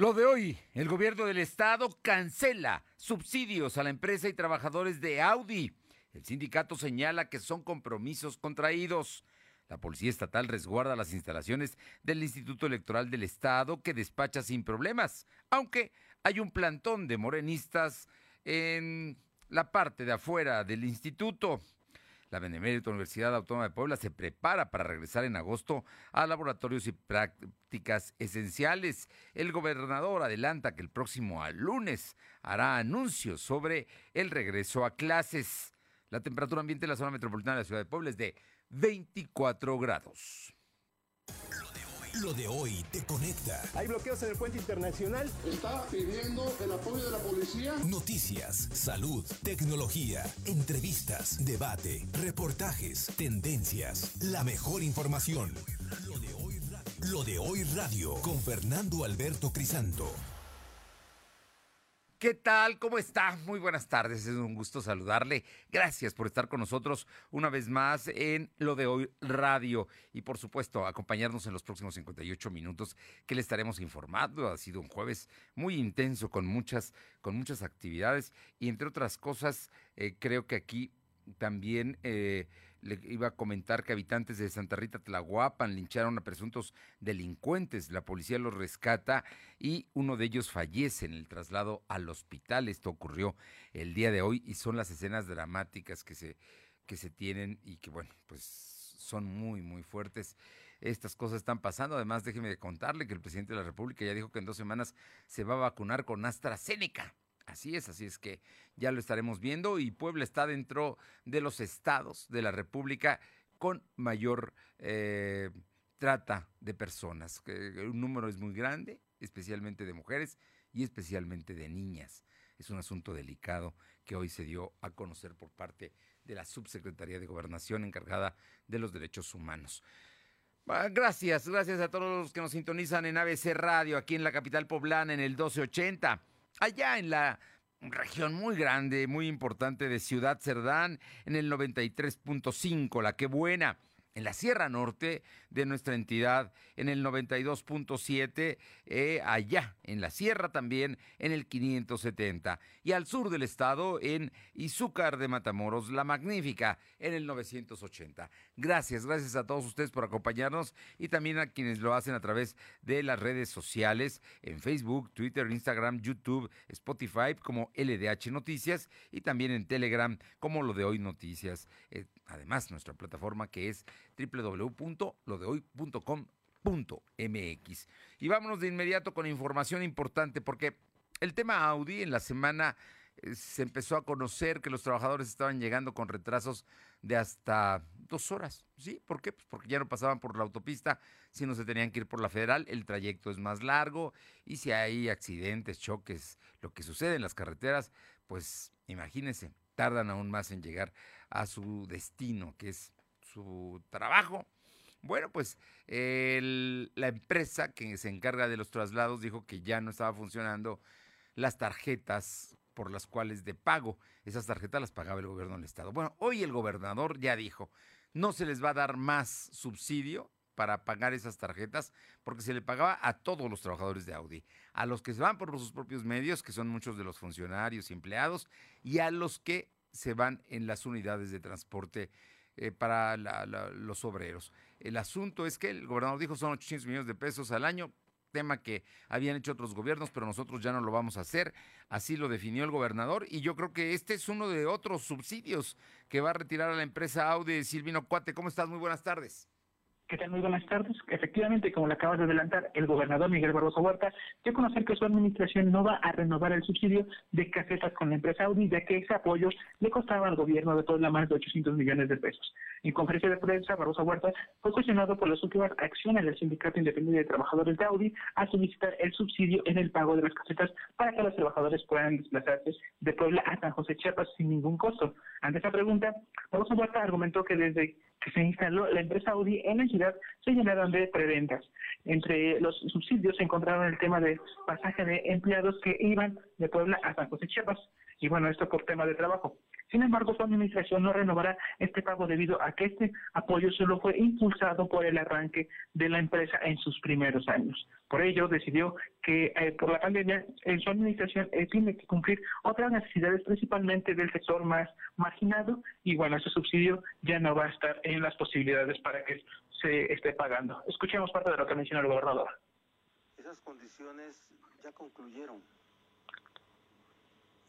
Lo de hoy, el gobierno del estado cancela subsidios a la empresa y trabajadores de Audi. El sindicato señala que son compromisos contraídos. La Policía Estatal resguarda las instalaciones del Instituto Electoral del Estado que despacha sin problemas, aunque hay un plantón de morenistas en la parte de afuera del instituto. La Benemérita Universidad Autónoma de Puebla se prepara para regresar en agosto a laboratorios y prácticas esenciales. El gobernador adelanta que el próximo lunes hará anuncios sobre el regreso a clases. La temperatura ambiente en la zona metropolitana de la ciudad de Puebla es de 24 grados. Lo de hoy te conecta. Hay bloqueos en el puente internacional. Está pidiendo el apoyo de la policía. Noticias, salud, tecnología, entrevistas, debate, reportajes, tendencias, la mejor información. Lo de hoy radio, Lo de hoy radio con Fernando Alberto Crisanto. ¿Qué tal? ¿Cómo está? Muy buenas tardes, es un gusto saludarle. Gracias por estar con nosotros una vez más en Lo de Hoy Radio y por supuesto acompañarnos en los próximos 58 minutos que le estaremos informando. Ha sido un jueves muy intenso con muchas, con muchas actividades y entre otras cosas eh, creo que aquí también... Eh, le iba a comentar que habitantes de Santa Rita Tlahuapan lincharon a presuntos delincuentes. La policía los rescata y uno de ellos fallece en el traslado al hospital. Esto ocurrió el día de hoy y son las escenas dramáticas que se, que se tienen y que, bueno, pues son muy, muy fuertes estas cosas están pasando. Además, déjeme contarle que el presidente de la República ya dijo que en dos semanas se va a vacunar con AstraZeneca. Así es, así es que ya lo estaremos viendo y Puebla está dentro de los estados de la República con mayor eh, trata de personas. Un número es muy grande, especialmente de mujeres y especialmente de niñas. Es un asunto delicado que hoy se dio a conocer por parte de la Subsecretaría de Gobernación encargada de los derechos humanos. Ah, gracias, gracias a todos los que nos sintonizan en ABC Radio, aquí en la capital poblana, en el 1280 allá en la región muy grande, muy importante de Ciudad Cerdán, en el 93.5, la que buena en la Sierra Norte de nuestra entidad, en el 92.7, eh, allá en la Sierra también, en el 570, y al sur del estado, en Izúcar de Matamoros, La Magnífica, en el 980. Gracias, gracias a todos ustedes por acompañarnos y también a quienes lo hacen a través de las redes sociales, en Facebook, Twitter, Instagram, YouTube, Spotify, como LDH Noticias, y también en Telegram, como lo de hoy Noticias. Eh, además, nuestra plataforma que es www.lodehoy.com.mx. Y vámonos de inmediato con información importante porque el tema Audi en la semana eh, se empezó a conocer que los trabajadores estaban llegando con retrasos de hasta dos horas. ¿Sí? ¿Por qué? Pues porque ya no pasaban por la autopista, sino se tenían que ir por la federal, el trayecto es más largo y si hay accidentes, choques, lo que sucede en las carreteras, pues imagínense, tardan aún más en llegar a su destino, que es su trabajo. Bueno, pues la empresa que se encarga de los traslados dijo que ya no estaba funcionando las tarjetas por las cuales de pago. Esas tarjetas las pagaba el gobierno del estado. Bueno, hoy el gobernador ya dijo, no se les va a dar más subsidio para pagar esas tarjetas porque se le pagaba a todos los trabajadores de Audi, a los que se van por sus propios medios, que son muchos de los funcionarios y empleados, y a los que se van en las unidades de transporte eh, para los obreros. El asunto es que el gobernador dijo son 800 millones de pesos al año, tema que habían hecho otros gobiernos, pero nosotros ya no lo vamos a hacer. Así lo definió el gobernador y yo creo que este es uno de otros subsidios que va a retirar a la empresa Audi. Silvino Cuate, ¿cómo estás? Muy buenas tardes. ¿Qué tal? Muy buenas tardes. Efectivamente, como le acabas de adelantar, el gobernador Miguel Barroso Huerta dio a conocer que su administración no va a renovar el subsidio de casetas con la empresa Audi, ya que ese apoyo le costaba al gobierno de Puebla más de 800 millones de pesos. En conferencia de prensa, Barroso Huerta fue cuestionado por las últimas acciones del Sindicato Independiente de Trabajadores de Audi a solicitar el subsidio en el pago de las casetas para que los trabajadores puedan desplazarse de Puebla a San José Chiapas sin ningún costo. Ante esa pregunta, Barroso Huerta argumentó que desde que se instaló la empresa Audi en la ciudad se llenaron de preventas. Entre los subsidios se encontraron el tema de pasaje de empleados que iban de Puebla a San José Chiapas. Y bueno, esto por tema de trabajo. Sin embargo, su administración no renovará este pago debido a que este apoyo solo fue impulsado por el arranque de la empresa en sus primeros años. Por ello, decidió que eh, por la pandemia en su administración eh, tiene que cumplir otras necesidades, principalmente del sector más marginado, y bueno, ese subsidio ya no va a estar en las posibilidades para que se esté pagando. Escuchemos parte de lo que mencionó el gobernador. Esas condiciones ya concluyeron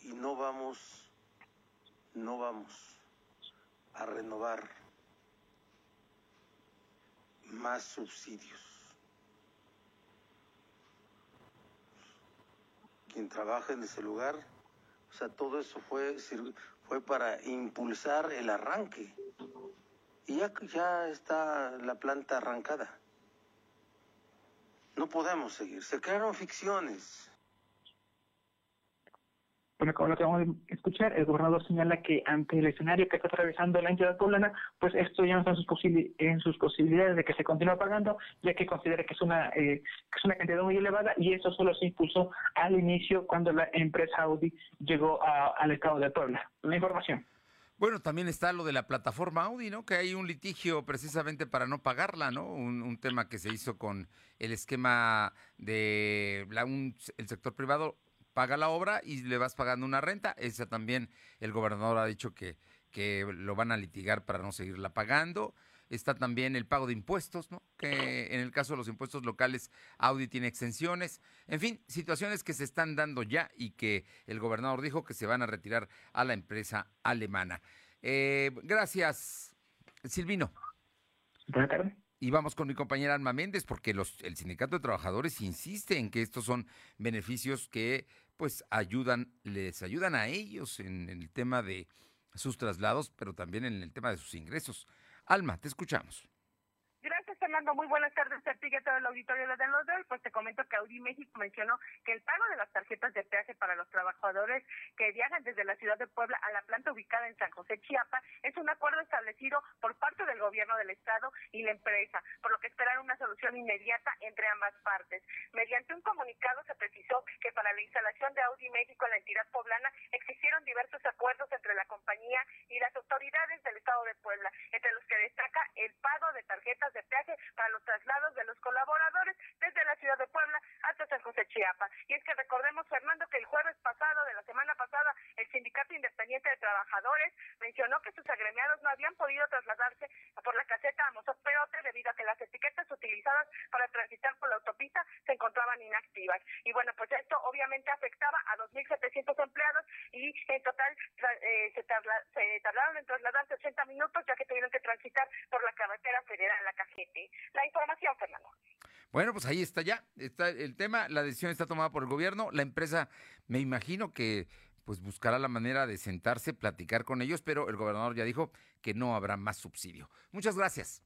y no vamos no vamos a renovar más subsidios. Quien trabaja en ese lugar, o sea, todo eso fue, fue para impulsar el arranque. Y ya, ya está la planta arrancada. No podemos seguir. Se crearon ficciones bueno, como lo que vamos a escuchar, el gobernador señala que ante el escenario que está atravesando la entidad poblana, pues esto ya no está en sus, en sus posibilidades de que se continúe pagando, ya que considera que es una eh, que es una cantidad muy elevada y eso solo se impulsó al inicio cuando la empresa Audi llegó al estado de Puebla. La información. Bueno, también está lo de la plataforma Audi, ¿no? Que hay un litigio precisamente para no pagarla, ¿no? Un, tema que se hizo con el esquema de la, el sector privado paga la obra y le vas pagando una renta. Esa también el gobernador ha dicho que, que lo van a litigar para no seguirla pagando. Está también el pago de impuestos, ¿no? Que en el caso de los impuestos locales, Audi tiene exenciones. En fin, situaciones que se están dando ya y que el gobernador dijo que se van a retirar a la empresa alemana. Eh, gracias, Silvino. Buenas tardes. Y vamos con mi compañera Alma Méndez, porque los, el sindicato de trabajadores insiste en que estos son beneficios que pues ayudan, les ayudan a ellos en, en el tema de sus traslados, pero también en el tema de sus ingresos. Alma, te escuchamos. Muy buenas tardes a ti y a todo el auditorio de los de Pues te comento que Audi México mencionó que el pago de las tarjetas de peaje para los trabajadores que viajan desde la ciudad de Puebla a la planta ubicada en San José, Chiapa, es un acuerdo establecido por parte del gobierno del estado y la empresa, por lo que esperan una solución inmediata entre ambas partes. Mediante un comunicado se precisó que para la instalación de Audi México en la entidad poblana existieron diversos acuerdos entre la compañía y las autoridades del estado de Puebla, entre los que destaca el pago de tarjetas de peaje para los traslados de los colaboradores desde la ciudad de Puebla hasta San José Chiapa. Y es que recordemos, Fernando, que el jueves pasado, de la semana pasada, el Sindicato Independiente de Trabajadores mencionó que sus agremiados no habían podido trasladarse por la caseta a Perote debido a que las etiquetas utilizadas para transitar por la autopista se encontraban inactivas. Y bueno, pues esto obviamente afectaba a 2.700 empleados y en total eh, se, tardaron en trasladarse 80 minutos ya que tuvieron que transitar por la carretera federal La Cajete la información, Fernando. Bueno, pues ahí está ya, está el tema, la decisión está tomada por el gobierno, la empresa me imagino que pues buscará la manera de sentarse, platicar con ellos, pero el gobernador ya dijo que no habrá más subsidio. Muchas gracias.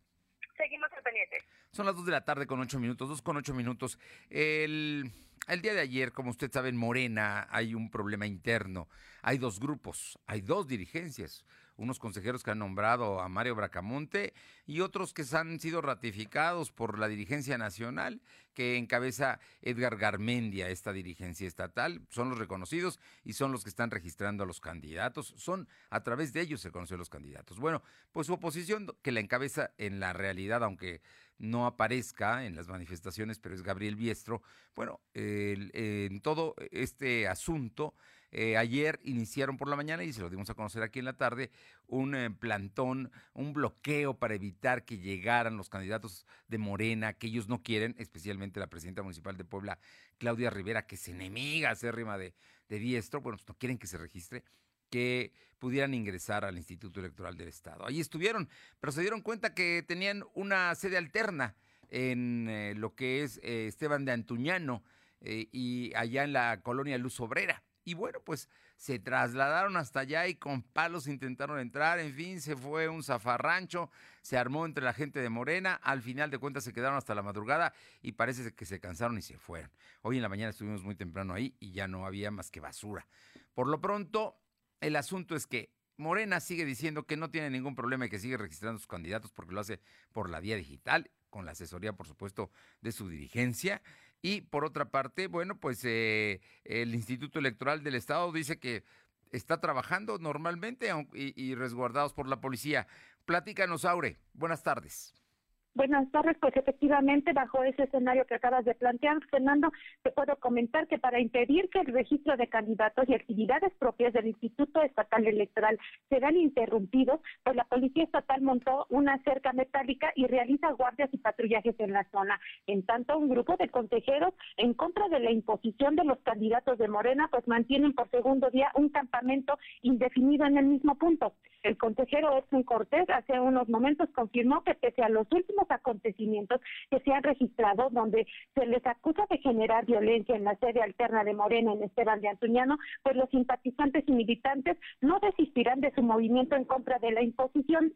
Seguimos al pendiente. Son las dos de la tarde con ocho minutos, dos con ocho minutos. El, el día de ayer, como usted sabe, en Morena hay un problema interno. Hay dos grupos, hay dos dirigencias unos consejeros que han nombrado a Mario Bracamonte y otros que han sido ratificados por la dirigencia nacional que encabeza Edgar Garmendia, esta dirigencia estatal. Son los reconocidos y son los que están registrando a los candidatos. Son a través de ellos se conocen los candidatos. Bueno, pues su oposición que la encabeza en la realidad, aunque no aparezca en las manifestaciones, pero es Gabriel Biestro. Bueno, en todo este asunto eh, ayer iniciaron por la mañana y se lo dimos a conocer aquí en la tarde un eh, plantón, un bloqueo para evitar que llegaran los candidatos de Morena, que ellos no quieren, especialmente la presidenta municipal de Puebla, Claudia Rivera, que es enemiga acérrima de, de Diestro, bueno, pues no quieren que se registre que pudieran ingresar al Instituto Electoral del Estado. Ahí estuvieron, pero se dieron cuenta que tenían una sede alterna en eh, lo que es Esteban de Antuñano y allá en la colonia Luz Obrera. Y bueno, pues se trasladaron hasta allá y con palos intentaron entrar, en fin, se fue un zafarrancho, se armó entre la gente de Morena, al final de cuentas se quedaron hasta la madrugada y parece que se cansaron y se fueron. Hoy en la mañana estuvimos muy temprano ahí y ya no había más que basura. Por lo pronto, el asunto es que Morena sigue diciendo que no tiene ningún problema y que sigue registrando sus candidatos porque lo hace por la vía digital, con la asesoría, por supuesto, de su dirigencia. Y por otra parte, bueno, pues eh, el Instituto Electoral del Estado dice que está trabajando normalmente y resguardados por la policía. Platícanos, Aure. Buenas tardes. Buenas tardes, pues efectivamente bajo ese escenario que acabas de plantear, Fernando, te puedo comentar que para impedir que el registro de candidatos y actividades propias del Instituto Estatal Electoral sean interrumpidos, pues la Policía Estatal montó una cerca metálica y realiza guardias y patrullajes en la zona. En tanto, un grupo de consejeros en contra de la imposición de los candidatos de Morena, pues mantienen por segundo día un campamento indefinido en el mismo punto. El consejero Edson Cortés hace unos momentos confirmó que pese a los últimos acontecimientos que se han registrado donde se les acusa de generar violencia en la sede alterna de Morena en Esteban de Antuñano, pues los simpatizantes y militantes no desistirán de su movimiento en contra de la imposición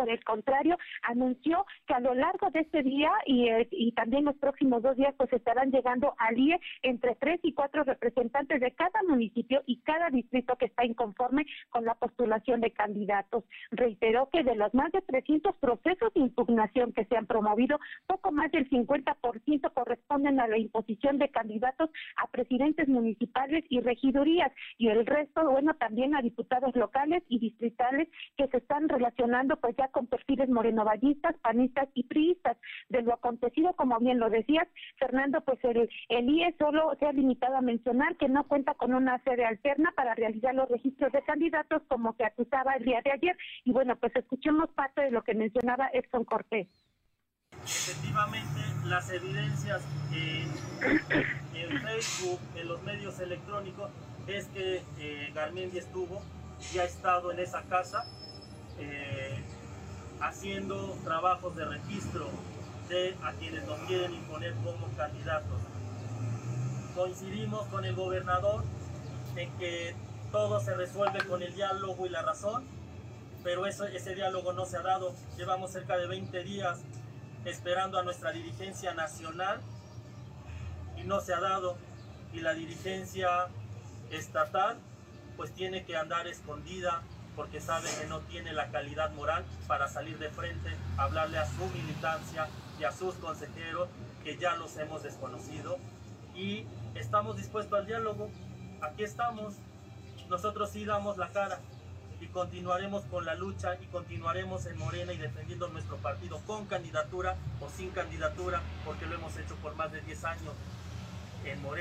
por el contrario, anunció que a lo largo de este día y, eh, y también los próximos dos días, pues estarán llegando al IE entre tres y cuatro representantes de cada municipio y cada distrito que está inconforme con la postulación de candidatos. Reiteró que de los más de 300 procesos de impugnación que se han promovido, poco más del 50% corresponden a la imposición de candidatos a presidentes municipales y regidurías y el resto, bueno, también a diputados locales y distritales que se están relacionando pues ya con perfiles morenovallistas, panistas y priistas. De lo acontecido, como bien lo decías, Fernando, pues el, el IE solo se ha limitado a mencionar que no cuenta con una sede alterna para realizar los registros de candidatos como se acusaba el día de ayer. Y bueno, pues escuchemos parte de lo que mencionaba Edson Cortés. Efectivamente, las evidencias en, Facebook, en los medios electrónicos, es que eh, Garmendi estuvo y ha estado en esa casa. Eh, haciendo trabajos de registro de a quienes nos quieren imponer como candidatos. Coincidimos con el gobernador en que todo se resuelve con el diálogo y la razón, pero eso, ese diálogo no se ha dado. Llevamos cerca de 20 días esperando a nuestra dirigencia nacional y no se ha dado. Y la dirigencia estatal pues tiene que andar escondida porque sabe que no tiene la calidad moral para salir de frente, hablarle a su militancia y a sus consejeros, que ya los hemos desconocido, y estamos dispuestos al diálogo. Aquí estamos, nosotros sí damos la cara y continuaremos con la lucha y continuaremos en Morena y defendiendo nuestro partido con candidatura o sin candidatura, porque lo hemos hecho por más de 10 años en Morena.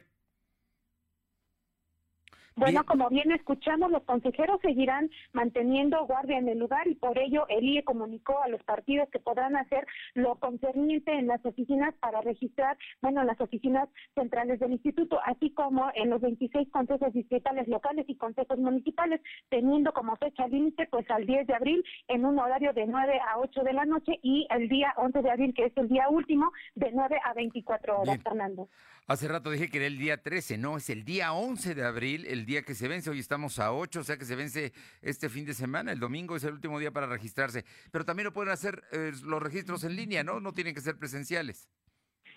Bueno, como bien escuchamos, los consejeros seguirán manteniendo guardia en el lugar y por ello el IE comunicó a los partidos que podrán hacer lo concerniente en las oficinas para registrar, bueno, las oficinas centrales del instituto, así como en los 26 consejos distritales locales y consejos municipales, teniendo como fecha límite pues al 10 de abril en un horario de 9 a 8 de la noche y el día 11 de abril, que es el día último, de 9 a 24 horas, Fernando. Hace rato dije que era el día 13, no, es el día 11 de abril, el día que se vence. Hoy estamos a 8, o sea que se vence este fin de semana. El domingo es el último día para registrarse. Pero también lo pueden hacer eh, los registros en línea, ¿no? No tienen que ser presenciales.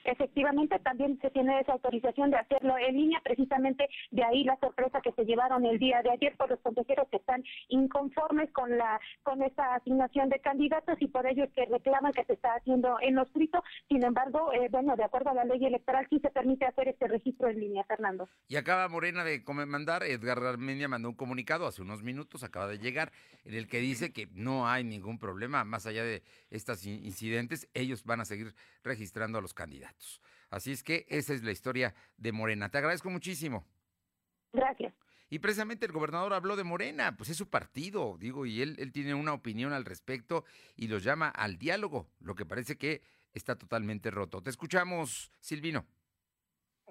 Efectivamente, también se tiene esa autorización de hacerlo en línea, precisamente de ahí la sorpresa que se llevaron el día de ayer por los consejeros que están inconformes con la con esta asignación de candidatos y por ello es que reclaman que se está haciendo en los escrito. Sin embargo, eh, bueno, de acuerdo a la ley electoral sí se permite hacer este registro en línea, Fernando. Y acaba Morena de mandar, Edgar Armenia mandó un comunicado hace unos minutos, acaba de llegar, en el que dice que no hay ningún problema, más allá de estos incidentes, ellos van a seguir registrando a los candidatos. Así es que esa es la historia de Morena. Te agradezco muchísimo. Gracias. Y precisamente el gobernador habló de Morena, pues es su partido, digo, y él, él tiene una opinión al respecto y los llama al diálogo, lo que parece que está totalmente roto. Te escuchamos, Silvino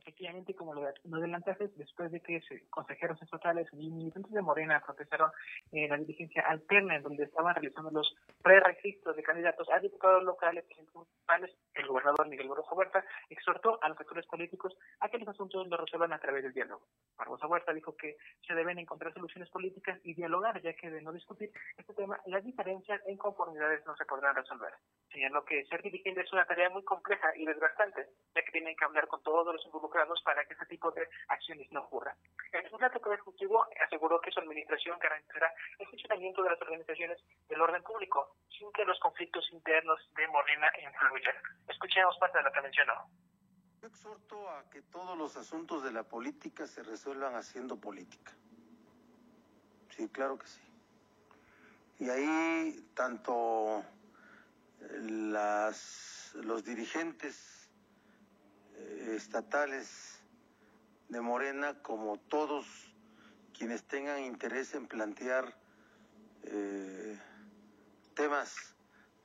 efectivamente, como lo, adelantaste, después de que consejeros estatales y militantes de Morena protestaron en la dirigencia alterna, en donde estaban realizando los preregistros de candidatos a diputados locales y municipales, el gobernador Miguel Barroso Huerta exhortó a los actores políticos a que los asuntos los resuelvan a través del diálogo. Barroso Huerta dijo que se deben encontrar soluciones políticas y dialogar, ya que de no discutir este tema, las diferencias en conformidades no se podrán resolver. Señaló que ser dirigente es una tarea muy compleja y desgastante, ya que tienen que hablar con todos los involucrados para que este tipo de acciones no ocurran. El Tribunal Poder Ejecutivo aseguró que su administración garantizará el funcionamiento de las organizaciones del orden público sin que los conflictos internos de Morena influyan. Escuchemos parte de lo que mencionó. Yo exhorto a que todos los asuntos de la política se resuelvan haciendo política. Sí, claro que sí. Y ahí tanto las, los dirigentes eh, estatales de Morena como todos quienes tengan interés en plantear eh, temas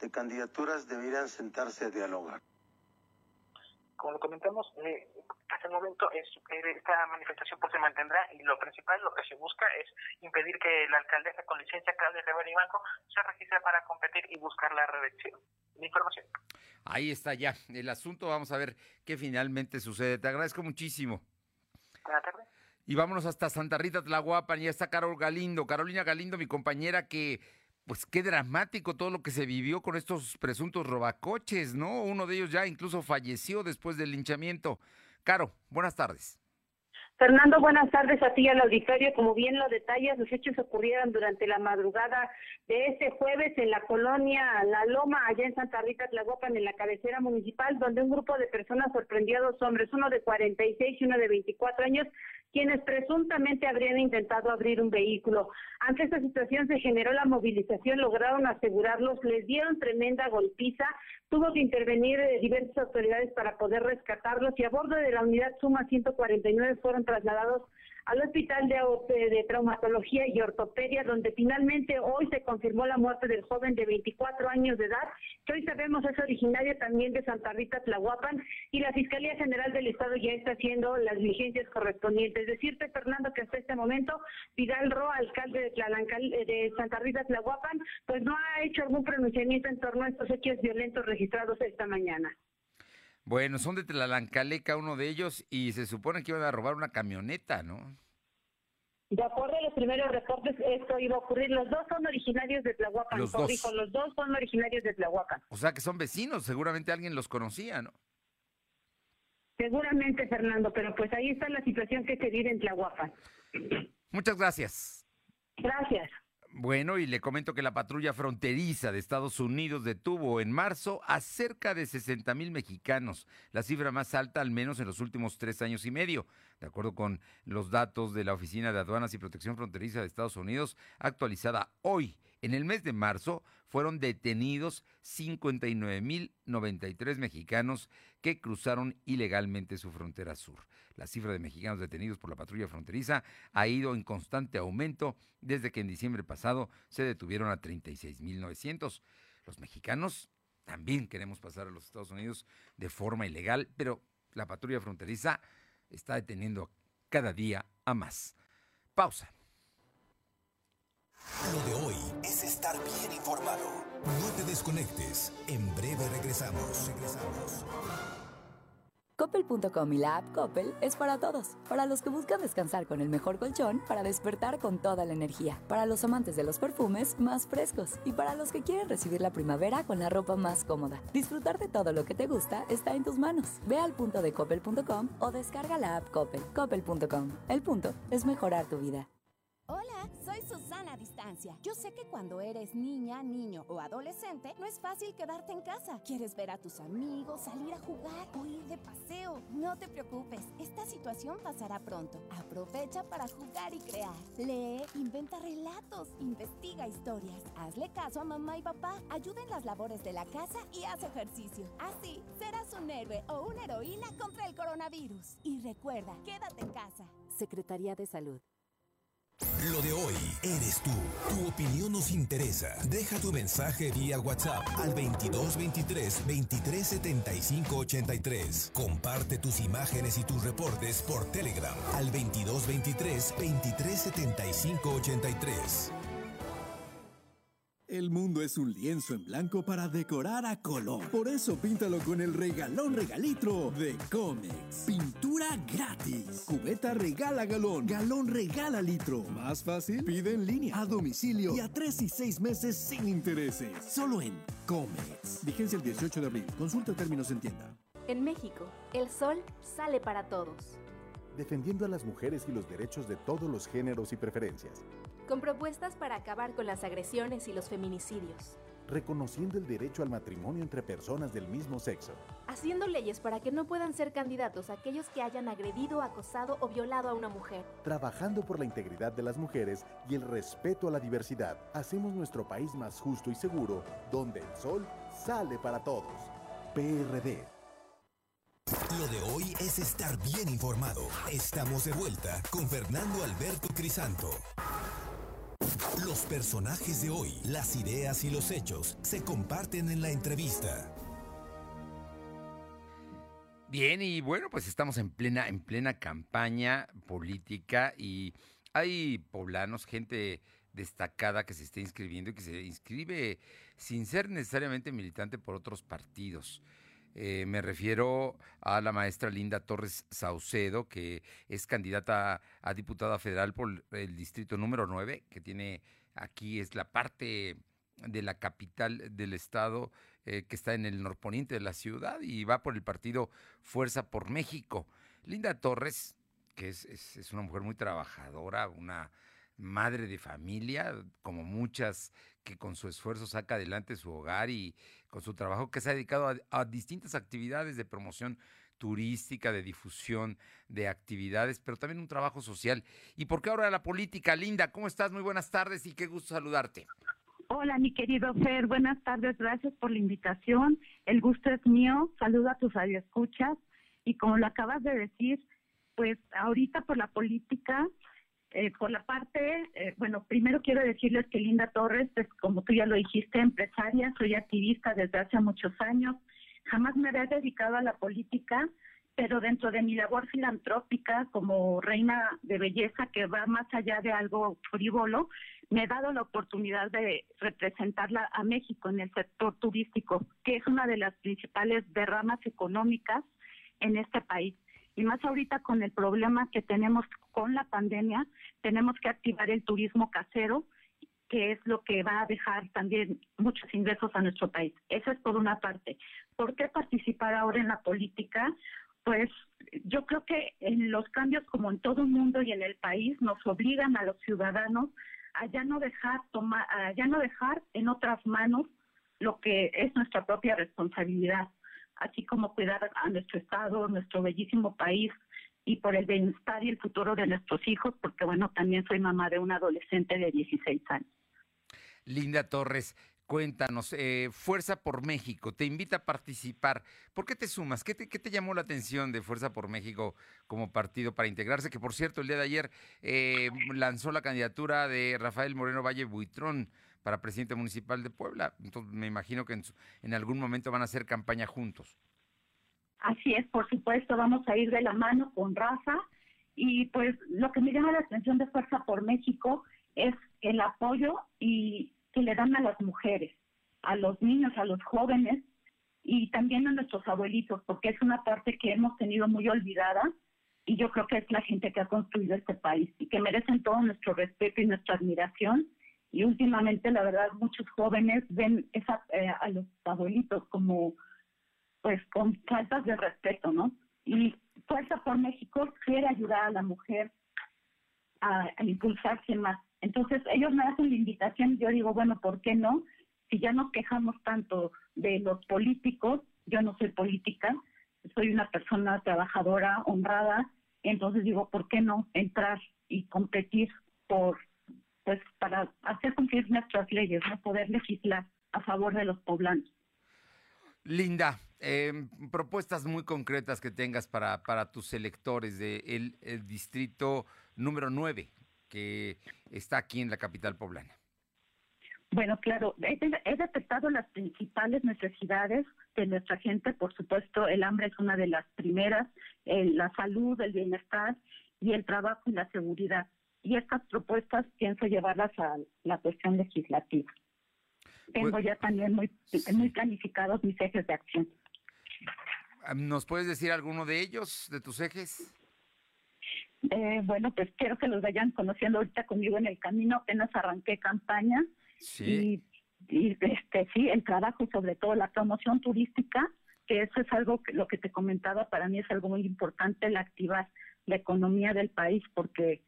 de candidaturas deberían sentarse a dialogar. Como lo comentamos, eh, hasta el momento es, esta manifestación pues se mantendrá y lo principal, lo que se busca es impedir que la alcaldesa con licencia Claudia Rivera y Banco se registre para competir y buscar la reelección. Información. Ahí está ya el asunto. Vamos a ver qué finalmente sucede. Te agradezco muchísimo. Buenas tardes. Y vámonos hasta Santa Rita Tlahuapan. Ya está Carol Galindo. Carolina Galindo, mi compañera, que pues qué dramático todo lo que se vivió con estos presuntos robacoches, ¿no? Uno de ellos ya incluso falleció después del linchamiento. Caro, buenas tardes. Fernando, buenas tardes a ti y al auditorio. Como bien lo detallas, los hechos ocurrieron durante la madrugada de este jueves en la colonia La Loma, allá en Santa Rita, Tlahuapan, en la cabecera municipal, donde un grupo de personas sorprendió a dos hombres, uno de 46 y uno de 24 años, quienes presuntamente habrían intentado abrir un vehículo. Ante esta situación se generó la movilización, lograron asegurarlos, les dieron tremenda golpiza, tuvo que intervenir eh, diversas autoridades para poder rescatarlos y a bordo de la unidad Suma 149 fueron trasladados al Hospital de, Traumatología y Ortopedia, donde finalmente hoy se confirmó la muerte del joven de 24 años de edad, que hoy sabemos es originario también de Santa Rita, Tlahuapan, y la Fiscalía General del Estado ya está haciendo las diligencias correspondientes. Decirte, Fernando, que hasta este momento Vidal Ro, alcalde de, de Santa Rita, Tlahuapan, pues no ha hecho algún pronunciamiento en torno a estos hechos violentos registrados esta mañana. Bueno, son de Tlalancaleca uno de ellos y se supone que iban a robar una camioneta, ¿no? De acuerdo a los primeros reportes, esto iba a ocurrir. Los dos son originarios de Tlahuacan, los dos. los dos son originarios de Tlahuacan. O sea que son vecinos, seguramente alguien los conocía, ¿no? Seguramente, Fernando, pero pues ahí está la situación que se vive en Tlahuapan. Muchas gracias. Gracias. Bueno, y le comento que la patrulla fronteriza de Estados Unidos detuvo en marzo a cerca de 60 mil mexicanos, la cifra más alta al menos en los últimos tres años y medio. De acuerdo con los datos de la Oficina de Aduanas y Protección Fronteriza de Estados Unidos, actualizada hoy, en el mes de marzo, fueron detenidos 59.093 mexicanos que cruzaron ilegalmente su frontera sur. La cifra de mexicanos detenidos por la patrulla fronteriza ha ido en constante aumento desde que en diciembre pasado se detuvieron a 36.900. Los mexicanos también queremos pasar a los Estados Unidos de forma ilegal, pero la patrulla fronteriza está deteniendo cada día a más. Pausa. Lo de hoy es estar bien informado. No te desconectes. En breve regresamos. Regresamos. Coppel.com y la app Coppel es para todos. Para los que buscan descansar con el mejor colchón, para despertar con toda la energía. Para los amantes de los perfumes más frescos. Y para los que quieren recibir la primavera con la ropa más cómoda. Disfrutar de todo lo que te gusta está en tus manos. Ve al punto de coppel.com o descarga la app Coppel. Coppel.com. El punto es mejorar tu vida. Hola, soy Susana Distancia. Yo sé que cuando eres niña, niño o adolescente, no es fácil quedarte en casa. Quieres ver a tus amigos, salir a jugar o ir de paseo. No te preocupes, esta situación pasará pronto. Aprovecha para jugar y crear. Lee, inventa relatos, investiga historias. Hazle caso a mamá y papá, ayuda en las labores de la casa y haz ejercicio. Así serás un héroe o una heroína contra el coronavirus. Y recuerda, quédate en casa. Secretaría de Salud. Lo de hoy eres tú. Tu opinión nos interesa. Deja tu mensaje vía WhatsApp al 2223 2375 83. Comparte tus imágenes y tus reportes por Telegram al 2223 2375 83. El mundo es un lienzo en blanco para decorar a color. Por eso píntalo con el regalón regalitro de Comex. Pintura gratis. Cubeta regala galón. Galón regala litro. Más fácil, pide en línea, a domicilio y a tres y seis meses sin intereses. Solo en Comex. Vigencia el 18 de abril. Consulta términos en tienda. En México, el sol sale para todos. Defendiendo a las mujeres y los derechos de todos los géneros y preferencias con propuestas para acabar con las agresiones y los feminicidios. Reconociendo el derecho al matrimonio entre personas del mismo sexo. haciendo leyes para que no puedan ser candidatos aquellos que hayan agredido, acosado o violado a una mujer. Trabajando por la integridad de las mujeres y el respeto a la diversidad, hacemos nuestro país más justo y seguro, donde el sol sale para todos. PRD. Lo de hoy es estar bien informado. Estamos de vuelta con Fernando Alberto Crisanto. Los personajes de hoy, las ideas y los hechos se comparten en la entrevista. Bien, y bueno, pues estamos en plena, en plena campaña política y hay poblanos, gente destacada que se está inscribiendo y que se inscribe sin ser necesariamente militante por otros partidos. Eh, me refiero a la maestra Linda Torres Saucedo, que es candidata a diputada federal por el distrito número 9, que tiene aquí es la parte de la capital del estado eh, que está en el norponiente de la ciudad y va por el partido Fuerza por México. Linda Torres, que es, es, una mujer muy trabajadora, una madre de familia, como muchas que con su esfuerzo saca adelante su hogar y con su trabajo que se ha dedicado a, distintas actividades de promoción turística, de difusión de actividades, pero también un trabajo social. ¿Y por qué ahora la política? Linda, ¿cómo estás? Muy buenas tardes y qué gusto saludarte. Hola, mi querido Fer, buenas tardes, gracias por la invitación. El gusto es mío, saludo a tus radioescuchas y como lo acabas de decir, pues ahorita por la política, eh, por la parte, eh, bueno, primero quiero decirles que Linda Torres, pues como tú ya lo dijiste, empresaria, soy activista desde hace muchos años, jamás me había dedicado a la política, pero dentro de mi labor filantrópica como reina de belleza que va más allá de algo frívolo, me he dado la oportunidad de representarla a México en el sector turístico, que es una de las principales derramas económicas en este país. Y más ahorita con el problema que tenemos con la pandemia, tenemos que activar el turismo casero, que es lo que va a dejar también muchos ingresos a nuestro país. Eso es por una parte. ¿Por qué participar ahora en la política? Pues yo creo que en los cambios como en todo el mundo y en el país nos obligan a los ciudadanos a ya no dejar tomar, a ya no dejar en otras manos lo que es nuestra propia responsabilidad, así como cuidar a nuestro estado, nuestro bellísimo país y por el bienestar y el futuro de nuestros hijos, porque bueno, también soy mamá de un adolescente de 16 años. Linda Torres, Cuéntanos, eh, Fuerza por México te invita a participar. ¿Por qué te sumas? ¿Qué te, ¿Qué te, llamó la atención de Fuerza por México como partido para integrarse? Que por cierto, el día de ayer eh, lanzó la candidatura de Rafael Moreno Valle Buitrón para presidente municipal de Puebla. Entonces me imagino que en, en algún momento van a hacer campaña juntos. Así es, por supuesto, vamos a ir de la mano con Rafa. Y pues lo que me llama la atención de Fuerza por México es el apoyo y que le dan a las mujeres, a los niños, a los jóvenes y también a nuestros abuelitos, porque es una parte que hemos tenido muy olvidada y yo creo que es la gente que ha construido este país y que merecen todo nuestro respeto y nuestra admiración. Y últimamente, la verdad, muchos jóvenes ven esa, eh, a los abuelitos como, pues, con faltas de respeto, ¿no? Y Fuerza por México quiere ayudar a la mujer a impulsarse más entonces ellos me hacen la invitación yo digo, bueno, ¿por qué no? Si ya nos quejamos tanto de los políticos, yo no soy política, soy una persona trabajadora, honrada, entonces digo, ¿por qué no entrar y competir por, pues, para hacer cumplir nuestras leyes, no poder legislar a favor de los poblanos? Linda, eh, propuestas muy concretas que tengas para, para tus electores del de el distrito número 9 que está aquí en la capital poblana? Bueno, claro, he, detectado las principales necesidades de nuestra gente. Por supuesto, el hambre es una de las primeras, la salud, el bienestar y el trabajo y la seguridad. Y estas propuestas pienso llevarlas a la cuestión legislativa. Tengo pues ya también muy, muy planificados mis ejes de acción. ¿Nos puedes decir alguno de ellos, de tus ejes? Eh, bueno, pues quiero que los vayan conociendo ahorita conmigo en el camino. Apenas arranqué campaña. Sí. Y, este, sí, el trabajo, sobre todo la promoción turística, que eso es algo que lo que te comentaba, para mí es algo muy importante, el activar la economía del país, porque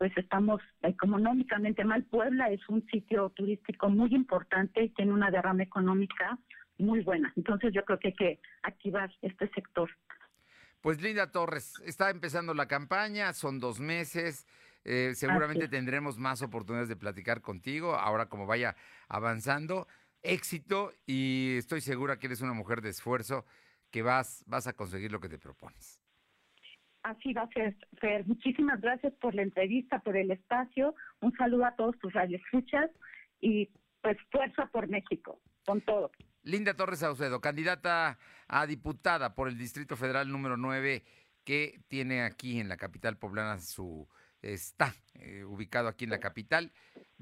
pues estamos económicamente mal. Puebla es un sitio turístico muy importante y tiene una derrama económica muy buena. Entonces yo creo que hay que activar este sector. Pues Linda Torres, está empezando la campaña, son dos meses. Eh, seguramente tendremos más oportunidades de platicar contigo ahora como vaya avanzando. Éxito y estoy segura que eres una mujer de esfuerzo que vas, vas a conseguir lo que te propones. Así va a ser, Fer. Muchísimas gracias por la entrevista, por el espacio. Un saludo a todos tus radioescuchas y pues fuerza por México, con todo. Linda Torres Saucedo, candidata a diputada por el Distrito Federal número 9, que tiene aquí en la capital poblana su está eh, ubicado aquí en la capital,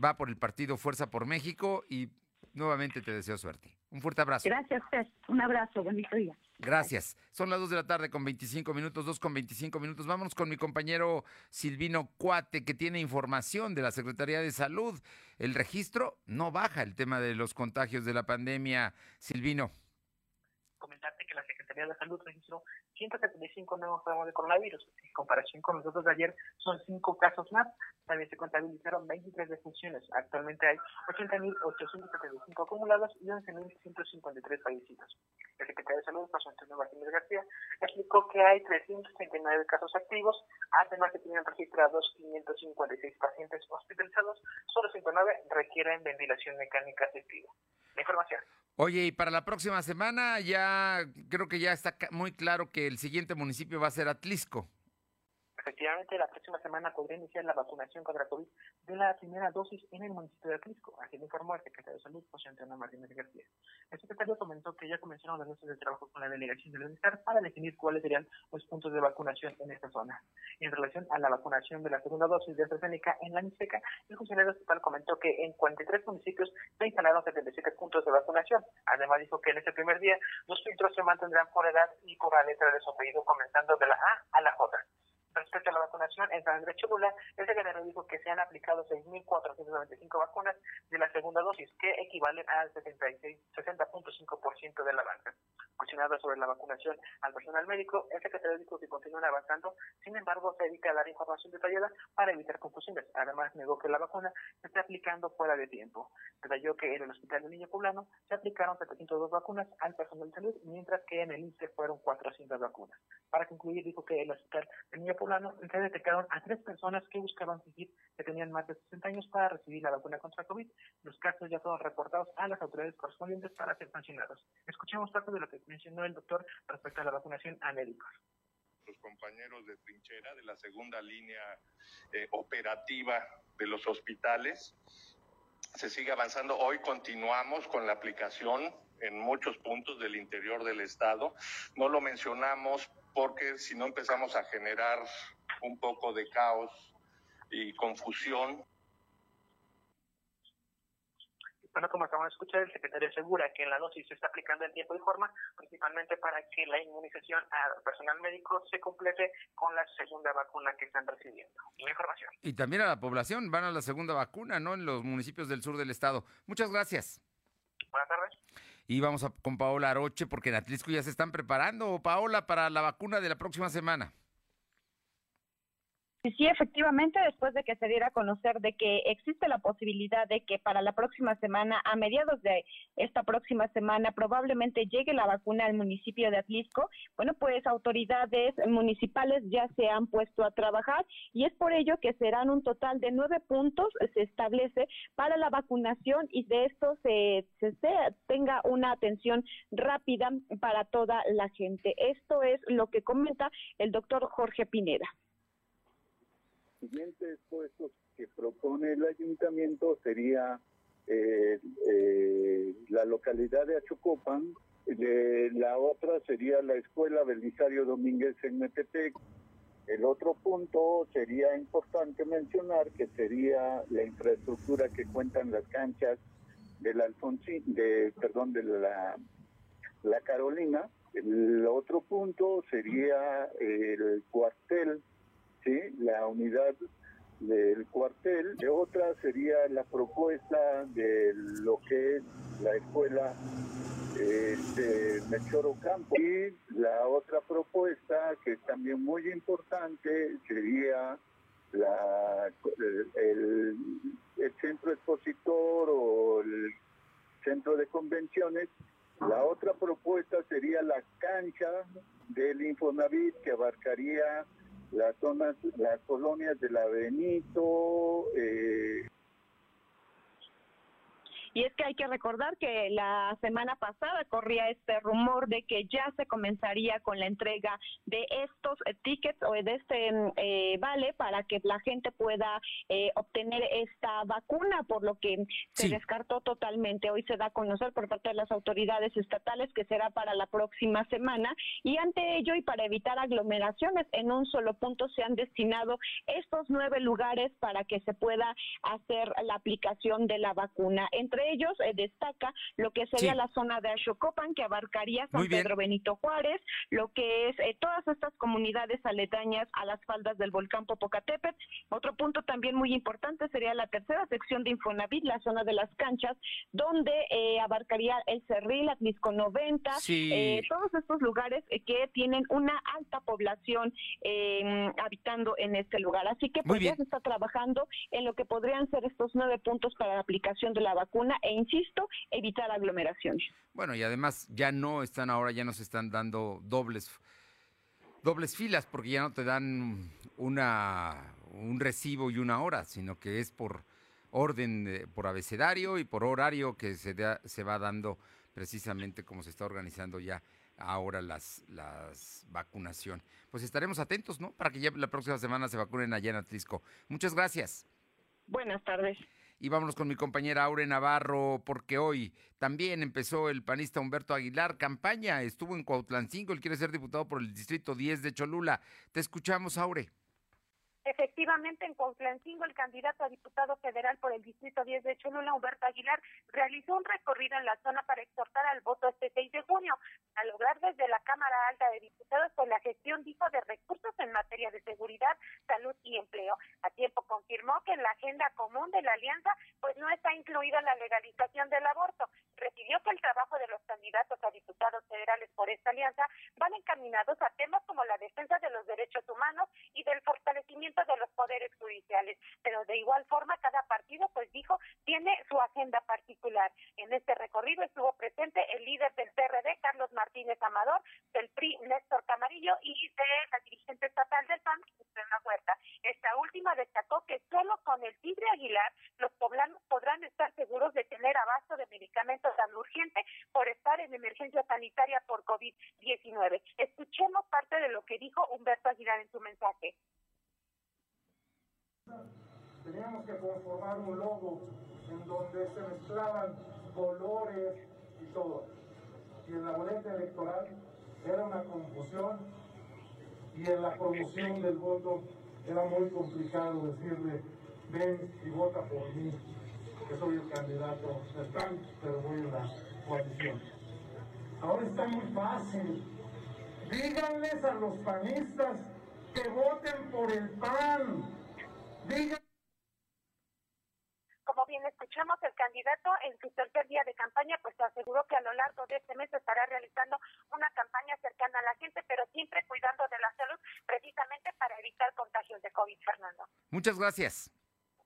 va por el partido Fuerza por México y nuevamente te deseo suerte. Un fuerte abrazo. Gracias, Fer. Un abrazo, bonito día. Gracias. Son las 2 de la tarde con 25 minutos, 2 con 25 minutos. Vámonos con mi compañero Silvino Cuate, que tiene información de la Secretaría de Salud. El registro no baja el tema de los contagios de la pandemia. Silvino. Comentarte que la Secretaría de Salud registró 175 nuevos casos de coronavirus. En comparación con los datos de ayer, son 5 casos más. También se contabilizaron 23 defunciones. Actualmente hay 80.875 acumulados y 11.153 fallecidos. El secretario de Salud, José Antonio Martínez García, explicó que hay 339 casos activos, además que tienen registrados 556 pacientes hospitalizados, solo 109 requieren ventilación mecánica asistida. La información. Oye, y para la próxima semana ya creo que ya está muy claro que el siguiente municipio va a ser Atlisco. Efectivamente, la próxima semana podría iniciar la vacunación contra COVID de la primera dosis en el municipio de Atlisco, así lo informó el secretario de Salud, José Antonio Martínez García. El secretario comentó que ya comenzaron las meses de trabajo con la delegación del bienestar para definir cuáles serían los puntos de vacunación en esta zona. En relación a la vacunación de la segunda dosis de AstraZeneca en la Mixteca, el funcionario estatal comentó que en 43 municipios se instalaron 77 puntos de vacunación. Además dijo que en este primer día los filtros se mantendrán por edad y por la letra de su apellido, comenzando de la A a la J. Respecto a la vacunación en San Andrés Cholula, el secretario dijo que se han aplicado 6.495 vacunas de la segunda dosis, que equivalen al 60.5% de la banca. Cuestionado sobre la vacunación al personal médico, el secretario dijo que continúan avanzando, sin embargo, se evita dar información detallada para evitar confusiones. Además, negó que la vacuna se esté aplicando fuera de tiempo. Detalló que en el Hospital del Niño Poblano se aplicaron 702 vacunas al personal de salud, mientras que en el INSE fueron 400 vacunas. Para concluir, dijo que el Hospital del Niño Poblano se detectaron a tres personas que buscaban seguir que tenían más de 60 años para recibir la vacuna contra COVID. Los casos ya fueron reportados a las autoridades correspondientes para ser sancionados. Escuchemos parte de lo que mencionó el doctor respecto a la vacunación a médicos compañeros de trinchera de la segunda línea eh, operativa de los hospitales. Se sigue avanzando. Hoy continuamos con la aplicación en muchos puntos del interior del estado. No lo mencionamos porque si no empezamos a generar un poco de caos y confusión. Bueno, como acabamos de escuchar, el secretario asegura que en la dosis se está aplicando en tiempo y forma, principalmente para que la inmunización al personal médico se complete con la segunda vacuna que están recibiendo. La información. Y también a la población, van a la segunda vacuna, ¿no? En los municipios del sur del estado. Muchas gracias. Buenas tardes. Y vamos a, con Paola Aroche, porque en Atlisco ya se están preparando, Paola, para la vacuna de la próxima semana. Sí, efectivamente, después de que se diera a conocer de que existe la posibilidad de que para la próxima semana, a mediados de esta próxima semana, probablemente llegue la vacuna al municipio de Atlisco, bueno, pues autoridades municipales ya se han puesto a trabajar y es por ello que serán un total de nueve puntos, se establece para la vacunación y de esto se, se, se tenga una atención rápida para toda la gente. Esto es lo que comenta el doctor Jorge Pineda siguientes puestos que propone el ayuntamiento sería eh, eh, la localidad de Achocopan, la otra sería la escuela Belisario Domínguez en Metepec. El otro punto sería importante mencionar que sería la infraestructura que cuentan las canchas del Alfonsín, de, perdón, de la, la Carolina. El otro punto sería el cuartel ¿sí? la unidad del cuartel. De otra sería la propuesta de lo que es la escuela este, Mechoro Campo. Y la otra propuesta, que es también muy importante, sería la, el, el centro expositor o el centro de convenciones La otra propuesta sería la cancha del Infonavit que abarcaría las zonas, las colonias de la Benito, eh, y es que hay que recordar que la semana pasada corría este rumor de que ya se comenzaría con la entrega de estos eh, tickets o de este mm, eh, vale para que la gente pueda eh, obtener esta vacuna, por lo que se descartó totalmente. Hoy se da a conocer por parte de las autoridades estatales que será para la próxima semana y ante ello y para evitar aglomeraciones en un solo punto se han destinado estos nueve lugares para que se pueda hacer la aplicación de la vacuna. Entre ellos eh, destaca lo que sería la zona de Ashokopan, que abarcaría San Pedro Benito Juárez, lo que es eh, todas estas comunidades aledañas a las faldas del volcán Popocatépetl. Otro punto también muy importante sería la tercera sección de Infonavit, la zona de las canchas, donde eh, abarcaría el Cerril, Atlisco 90, todos estos lugares que tienen una alta población em, habitando en este lugar. Así que pues ya se está trabajando en lo que podrían ser estos nueve puntos para la aplicación de la vacuna e insisto, evitar aglomeraciones. Bueno, y además ya no están ahora, ya no se están dando dobles dobles filas porque ya no te dan una un recibo y una hora, sino que es por orden por abecedario y por horario que se se va dando precisamente como se está organizando ya ahora las las vacunación. Pues estaremos atentos, ¿no? Para que ya la próxima semana se vacunen allá en Atlisco. Muchas gracias. Buenas tardes. Y vámonos con mi compañera Aure Navarro, porque hoy también empezó el panista Humberto Aguilar campaña. Estuvo en Cuautlancingo, él quiere ser diputado por el Distrito 10 de Cholula. Te escuchamos, Aure. Efectivamente, en Cuautlancingo, el candidato a diputado federal por el Distrito 10 de Cholula, Humberto Aguilar, realizó un recorrido en la zona para exhortar al voto este 6 de junio, a lograr desde la Cámara Alta de Diputados con la gestión, dijo, de recursos en materia de seguridad, salud y empleo. A tiempo confirmó que en la agenda común de la alianza, pues no está incluida la legalización del aborto. Refirió que el trabajo de los candidatos a diputados federales por esta alianza van encaminados a temas como la defensa de los derechos humanos y del fortalecimiento de los poderes judiciales, pero de igual forma cada partido, pues dijo, tiene su agenda particular. En este recorrido estuvo presente el líder del PRD, Carlos Martínez Amador, del PRI, Néstor Camarillo, y de la dirigente estatal del PAN, Susana Huerta. Esta última destacó que solo con el Tigre Aguilar los poblanos podrán estar seguros de tener abasto de medicamentos tan urgente por estar en emergencia sanitaria por COVID-19. Escuchemos parte de lo que dijo Humberto Aguilar en su mensaje. Teníamos que conformar un logo en donde se mezclaban colores y todo. Y en la boleta electoral era una confusión y en la promoción del voto era muy complicado decirle, ven y vota por mí, que soy el candidato del PAN, pero voy en la coalición. Ahora está muy fácil. Díganles a los panistas que voten por el PAN como bien escuchamos, el candidato en su tercer día de campaña pues aseguró que a lo largo de este mes estará realizando una campaña cercana a la gente, pero siempre cuidando de la salud, precisamente para evitar contagios de COVID, Fernando. Muchas gracias.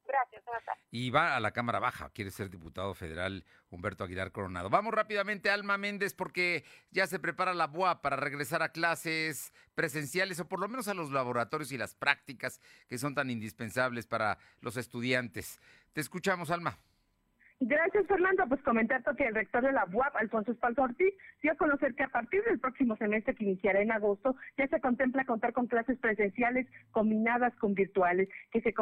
Gracias, Y va a la Cámara Baja, quiere ser diputado federal Humberto Aguilar Coronado. Vamos rápidamente Alma Méndez porque ya se prepara la BUA para regresar a clases presenciales o por lo menos a los laboratorios y las prácticas que son tan indispensables para los estudiantes. Te escuchamos, Alma. Gracias, Fernando. Pues comentar que el rector de la UAP, Alfonso Espalzo Ortiz, dio a conocer que a partir del próximo semestre que iniciará en agosto, ya se contempla contar con clases presenciales combinadas con virtuales, que se,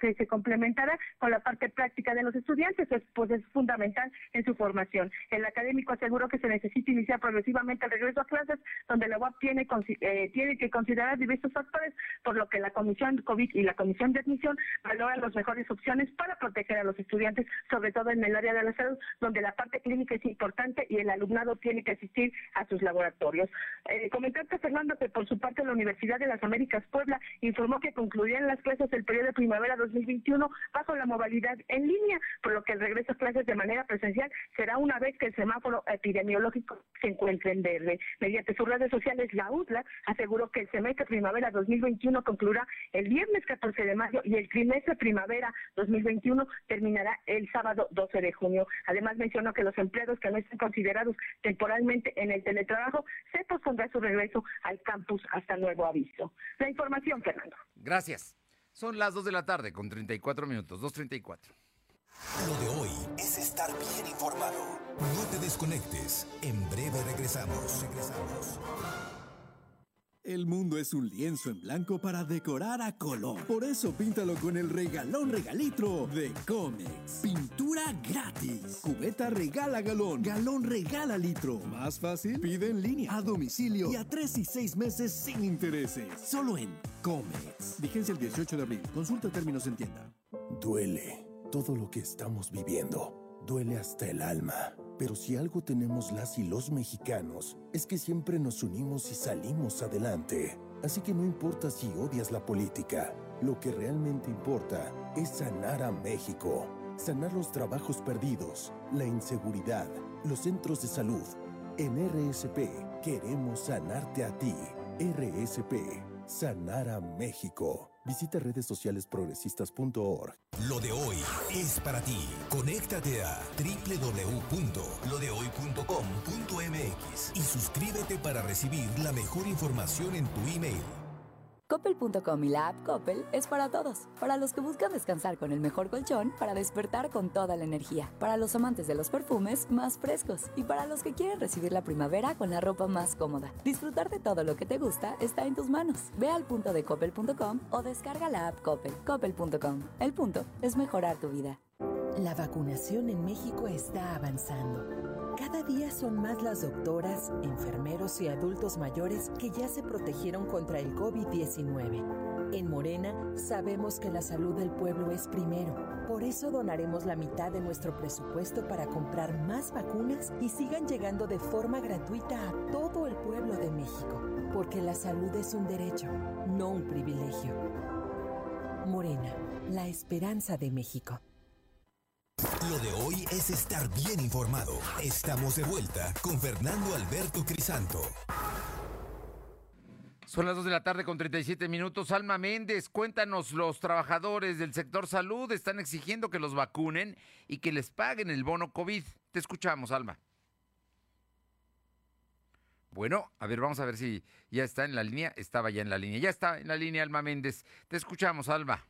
que se complementará con la parte práctica de los estudiantes, pues es fundamental en su formación. El académico aseguró que se necesita iniciar progresivamente el regreso a clases, donde la UAP tiene, eh, tiene que considerar diversos factores, por lo que la Comisión COVID y la Comisión de Admisión valoran las mejores opciones para proteger a los estudiantes, sobre todo el área de la salud, donde la parte clínica es importante y el alumnado tiene que asistir a sus laboratorios. Eh, comentarte, Fernando, que por su parte la Universidad de las Américas Puebla informó que concluirían las clases del periodo de primavera 2021 bajo la modalidad en línea, por lo que el regreso a clases de manera presencial será una vez que el semáforo epidemiológico se encuentre en verde. Mediante sus redes sociales, la UTLA aseguró que el semestre primavera 2021 concluirá el viernes 14 de mayo y el trimestre primavera 2021 terminará el sábado 2 12 de junio. Además mencionó que los empleados que no estén considerados temporalmente en el teletrabajo se pospondrá su regreso al campus hasta nuevo aviso. La información, Fernando. Gracias. Son las 2 de la tarde con 34 minutos, 2.34. Lo de hoy es estar bien informado. No te desconectes. En breve regresamos. Regresamos. El mundo es un lienzo en blanco para decorar a color. Por eso píntalo con el regalón regalitro de Comex. Pintura gratis. Cubeta regala galón. Galón regala litro. Más fácil, pide en línea, a domicilio y a tres y seis meses sin intereses. Solo en Comex. Vigencia el 18 de abril. Consulta términos en tienda. Duele todo lo que estamos viviendo. Duele hasta el alma. Pero si algo tenemos las y los mexicanos, es que siempre nos unimos y salimos adelante. Así que no importa si odias la política, lo que realmente importa es sanar a México. Sanar los trabajos perdidos, la inseguridad, los centros de salud. En RSP queremos sanarte a ti. RSP, sanar a México. Visita redes sociales progresistas.org. Lo de hoy es para ti. Conéctate a www.lodehoy.com.mx y suscríbete para recibir la mejor información en tu email. Coppel.com y la app Coppel es para todos. Para los que buscan descansar con el mejor colchón, para despertar con toda la energía. Para los amantes de los perfumes más frescos. Y para los que quieren recibir la primavera con la ropa más cómoda. Disfrutar de todo lo que te gusta está en tus manos. Ve al punto de coppel.com o descarga la app Coppel. Coppel.com. El punto es mejorar tu vida. La vacunación en México está avanzando. Cada día son más las doctoras, enfermeros y adultos mayores que ya se protegieron contra el COVID-19. En Morena sabemos que la salud del pueblo es primero. Por eso donaremos la mitad de nuestro presupuesto para comprar más vacunas y sigan llegando de forma gratuita a todo el pueblo de México. Porque la salud es un derecho, no un privilegio. Morena, la esperanza de México. Lo de hoy es estar bien informado. Estamos de vuelta con Fernando Alberto Crisanto. Son las 2 de la tarde con 37 minutos. Alma Méndez, cuéntanos, los trabajadores del sector salud están exigiendo que los vacunen y que les paguen el bono COVID. Te escuchamos, Alma. Bueno, a ver, vamos a ver si ya está en la línea. Estaba ya en la línea. Ya está en la línea, Alma Méndez. Te escuchamos, Alma.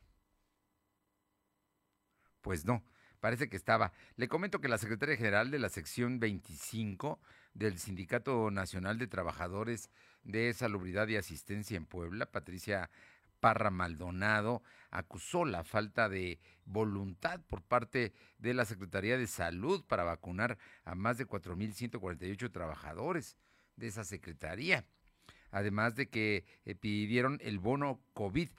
Pues no parece que estaba. Le comento que la secretaria general de la sección 25 del Sindicato Nacional de Trabajadores de Salubridad y Asistencia en Puebla, Patricia Parra Maldonado, acusó la falta de voluntad por parte de la Secretaría de Salud para vacunar a más de 4.148 trabajadores de esa secretaría. Además de que eh, pidieron el bono COVID.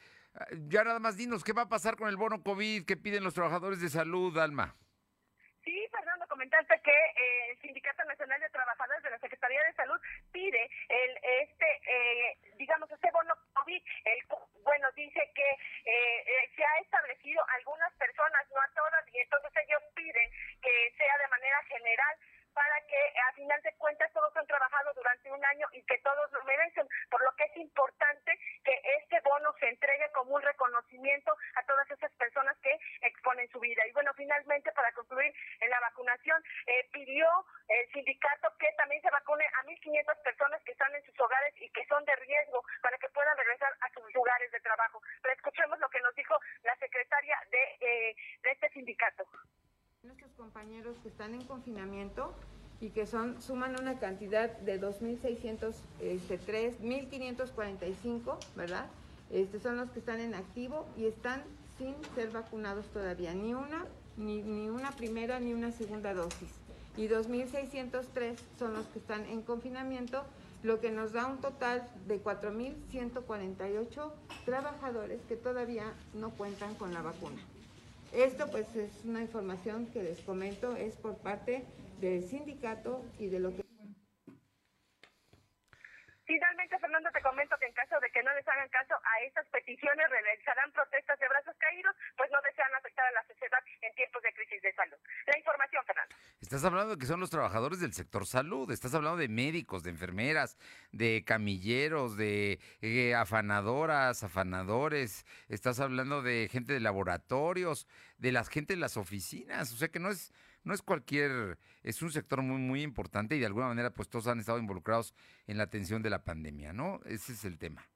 Ya nada más dinos, ¿qué va a pasar con el bono COVID que piden los trabajadores de salud, Alma? Sí, Fernando, comentaste que eh, el Sindicato Nacional de Trabajadores de la Secretaría de Salud pide el este, eh, digamos, este bono COVID. El, bueno, dice que eh, se ha establecido algunas personas, no a todas, y entonces ellos piden que sea de manera general para que a final de cuentas todos han trabajado durante un año y que todos lo merecen, por lo que es importante que este bono se entregue como un reconocimiento a todas esas personas que exponen su vida. Y bueno, finalmente, para concluir en la vacunación, eh, pidió el sindicato que también se vacune a 1.500 personas que están en sus hogares y que son de riesgo para que puedan regresar a sus lugares de trabajo. Pero escuchemos lo que nos dijo la secretaria de, eh, de este sindicato nuestros compañeros que están en confinamiento y que son suman una cantidad de 2.603, este, 1.545, ¿verdad? Este, son los que están en activo y están sin ser vacunados todavía, ni una, ni, ni una primera ni una segunda dosis. Y 2.603 son los que están en confinamiento, lo que nos da un total de 4.148 trabajadores que todavía no cuentan con la vacuna. Esto pues es una información que les comento, es por parte del sindicato y de lo que... Finalmente, Fernando, te comento que en caso de que no les hagan caso a estas peticiones, realizarán protestas de brazos caídos, pues no desean afectar a la sociedad en tiempos de crisis de salud. La información, Fernando. Estás hablando de que son los trabajadores del sector salud, estás hablando de médicos, de enfermeras, de camilleros, de eh, afanadoras, afanadores, estás hablando de gente de laboratorios, de la gente de las oficinas, o sea que no es no es cualquier, es un sector muy muy importante y de alguna manera pues todos han estado involucrados en la atención de la pandemia, ¿no? Ese es el tema.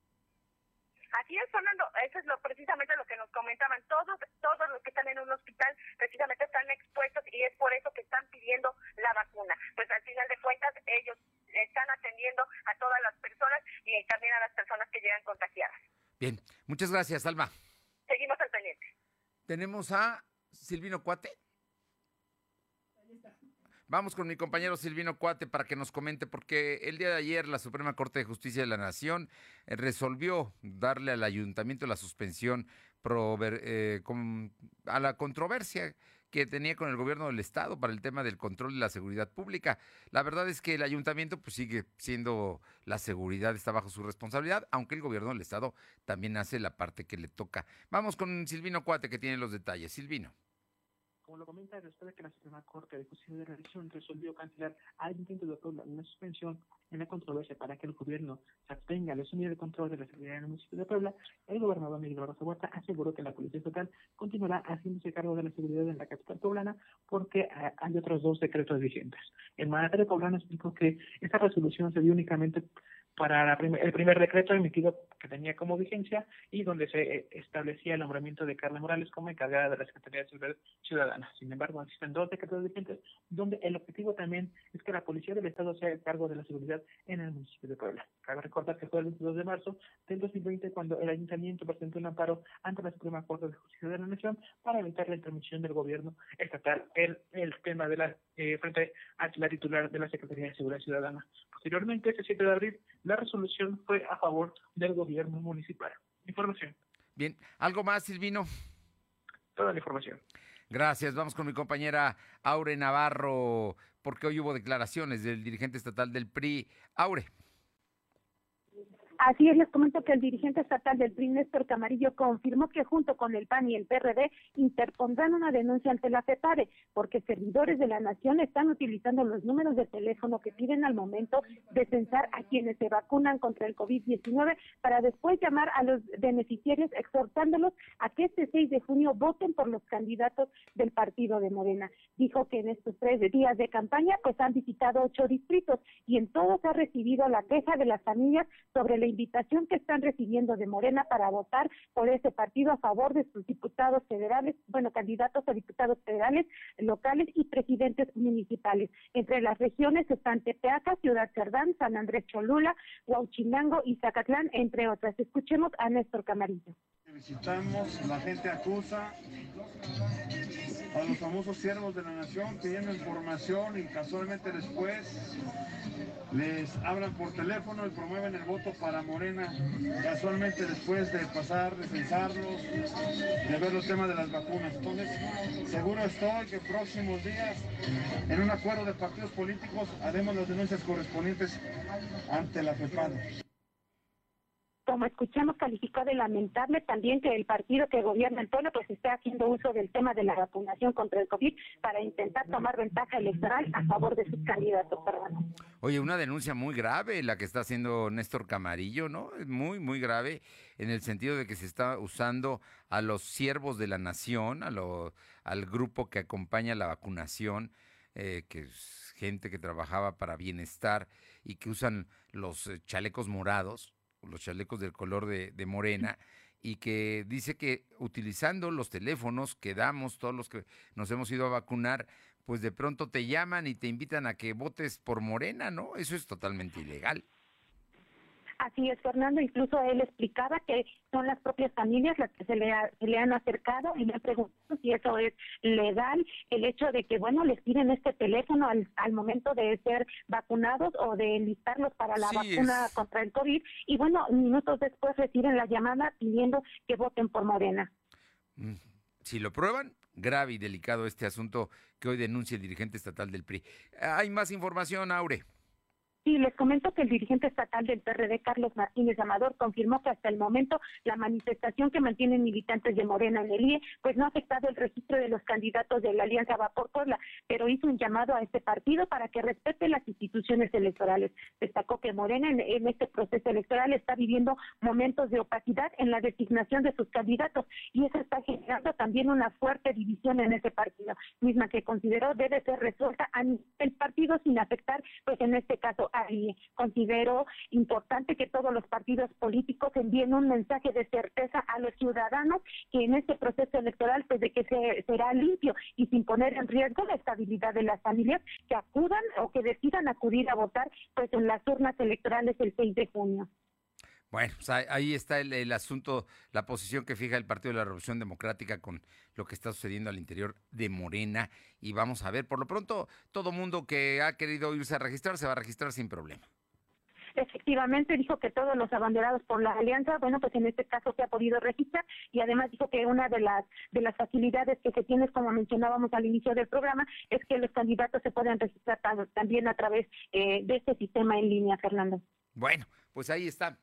Así es, Fernando, eso es lo, precisamente lo que nos comentaban. Todos, todos los que están en un hospital precisamente están expuestos y es por eso que están pidiendo la vacuna. Pues al final de cuentas ellos están atendiendo a todas las personas y también a las personas que llegan contagiadas. Bien, muchas gracias, Alma. Seguimos al pendiente. Tenemos a Silvino Cuate. Vamos con mi compañero Silvino Cuate para que nos comente, porque el día de ayer la Suprema Corte de Justicia de la Nación eh, resolvió darle al ayuntamiento la suspensión eh, a la controversia que tenía con el gobierno del estado para el tema del control de la seguridad pública. La verdad es que el ayuntamiento pues sigue siendo la seguridad está bajo su responsabilidad, aunque el gobierno del estado también hace la parte que le toca. Vamos con Silvino Cuate que tiene los detalles. Silvino. Como lo comenta, después de que la Suprema Corte de Justicia de la Nación resolvió cancelar al intento de una suspensión en la controversia para que el gobierno se abstenga de asumir el control de la seguridad en el municipio de Puebla, el gobernador Miguel Barroso Huerta aseguró que la Policía Estatal continuará haciéndose cargo de la seguridad en la capital poblana porque eh, hay otros dos decretos vigentes. El mandatario poblano explicó que esta resolución se dio únicamente para el primer decreto emitido que tenía como vigencia y donde se eh, establecía el nombramiento de Carla Morales como encargada de la Secretaría de Seguridad Ciudadana. Sin embargo, existen dos decretos vigentes donde el objetivo también es que la Policía del Estado sea el cargo de la seguridad en el municipio de Puebla. Cabe recordar que fue el 22 de marzo del 2020 cuando el ayuntamiento presentó un amparo ante la Suprema Corte de Justicia de la Nación para evitar la intervención del gobierno estatal en el tema de la eh, frente a la titular de la Secretaría de Seguridad Ciudadana. Posteriormente, ese 7 de abril, la resolución fue a favor del gobierno municipal. Información. Bien, ¿algo más, Silvino? Toda la información. Gracias. Vamos con mi compañera Aure Navarro, porque hoy hubo declaraciones del dirigente estatal del PRI. Aure. Así es, les comento que el dirigente estatal del PRI, Néstor Camarillo, confirmó que junto con el PAN y el PRD interpondrán una denuncia ante la FEPADE porque servidores de la nación están utilizando los números de teléfono que piden al momento de censar a quienes se vacunan contra el COVID-19 para después llamar a los beneficiarios exhortándolos a que este 6 de junio voten por los candidatos del partido de Morena. Dijo que en estos tres días de campaña pues han visitado ocho distritos y en todos ha recibido la queja de las familias sobre la invitación que están recibiendo de Morena para votar por ese partido a favor de sus diputados federales, bueno, candidatos a diputados federales, locales y presidentes municipales. Entre las regiones están Tepeaca, Ciudad Cerdán, San Andrés Cholula, Huauchinango y Zacatlán, entre otras. Escuchemos a Néstor Camarillo. Visitamos, la gente acusa a los famosos siervos de la nación pidiendo información y casualmente después les hablan por teléfono y promueven el voto para Morena, casualmente después de pasar, de pensarlos, de ver los temas de las vacunas. Entonces, seguro estoy que próximos días, en un acuerdo de partidos políticos, haremos las denuncias correspondientes ante la FEPAD como escuchamos, calificó de lamentable también que el partido que gobierna el pueblo pues esté haciendo uso del tema de la vacunación contra el COVID para intentar tomar ventaja electoral a favor de sus candidatos. Perdón. Oye, una denuncia muy grave la que está haciendo Néstor Camarillo, ¿no? Muy, muy grave en el sentido de que se está usando a los siervos de la nación, a lo, al grupo que acompaña la vacunación, eh, que es gente que trabajaba para bienestar y que usan los eh, chalecos morados los chalecos del color de, morena, y que dice que utilizando los teléfonos que damos todos los que nos hemos ido a vacunar, pues de pronto te llaman y te invitan a que votes por morena, ¿no? Eso es totalmente ilegal. Así es, Fernando. Incluso él explicaba que son las propias familias las que se le, le han acercado y le han preguntado si eso es legal, el hecho de que, bueno, les piden este teléfono al, al momento de ser vacunados o de enlistarlos para la vacuna contra el COVID. Y bueno, minutos después reciben la llamada pidiendo que voten por Morena. Mm, si lo prueban, grave y delicado este asunto que hoy denuncia el dirigente estatal del PRI. Hay más información, Aure. Sí, les comento que el dirigente estatal del PRD, Carlos Martínez Amador, confirmó que hasta el momento la manifestación que mantienen militantes de Morena en el IE, pues no ha afectado el registro de los candidatos de la Alianza Va por Puebla, pero hizo un llamado a este partido para que respete las instituciones electorales. Destacó que Morena en, este proceso electoral está viviendo momentos de opacidad en la designación de sus candidatos y eso está generando también una fuerte división en ese partido, misma que consideró debe ser resuelta a el partido sin afectar, pues en este caso, considero importante que todos los partidos políticos envíen un mensaje de certeza a los ciudadanos que en este proceso electoral pues de que se, será limpio y sin poner en riesgo la estabilidad de las familias que acudan o que decidan acudir a votar pues en las urnas electorales el 6 de junio. Bueno, pues ahí está el, el, asunto, la posición que fija el Partido de la Revolución Democrática con lo que está sucediendo al interior de Morena. Y vamos a ver, por lo pronto, todo mundo que ha querido irse a registrar se va a registrar sin problema. Efectivamente, dijo que todos los abanderados por la alianza, bueno, pues en este caso se ha podido registrar y además dijo que una de las de las facilidades que se tiene, como mencionábamos al inicio del programa, es que los candidatos se pueden registrar también a través eh, de este sistema en línea, Fernando. Bueno, pues ahí está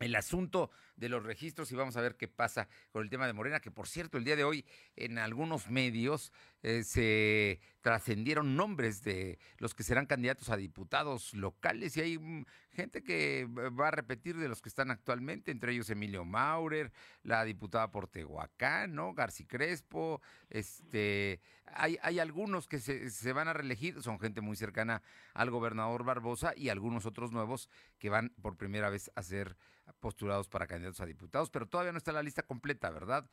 el asunto de los registros y vamos a ver qué pasa con el tema de Morena, que por cierto, el día de hoy en algunos medios eh, se trascendieron nombres de los que serán candidatos a diputados locales y hay mm, gente que va a repetir de los que están actualmente, entre ellos Emilio Maurer, la diputada por Tehuacán, ¿no? Garci Crespo, este, hay, hay algunos que se, se van a reelegir, son gente muy cercana al gobernador Barbosa y algunos otros nuevos que van por primera vez a ser postulados para candidatos a diputados, pero todavía no está la lista completa, ¿verdad?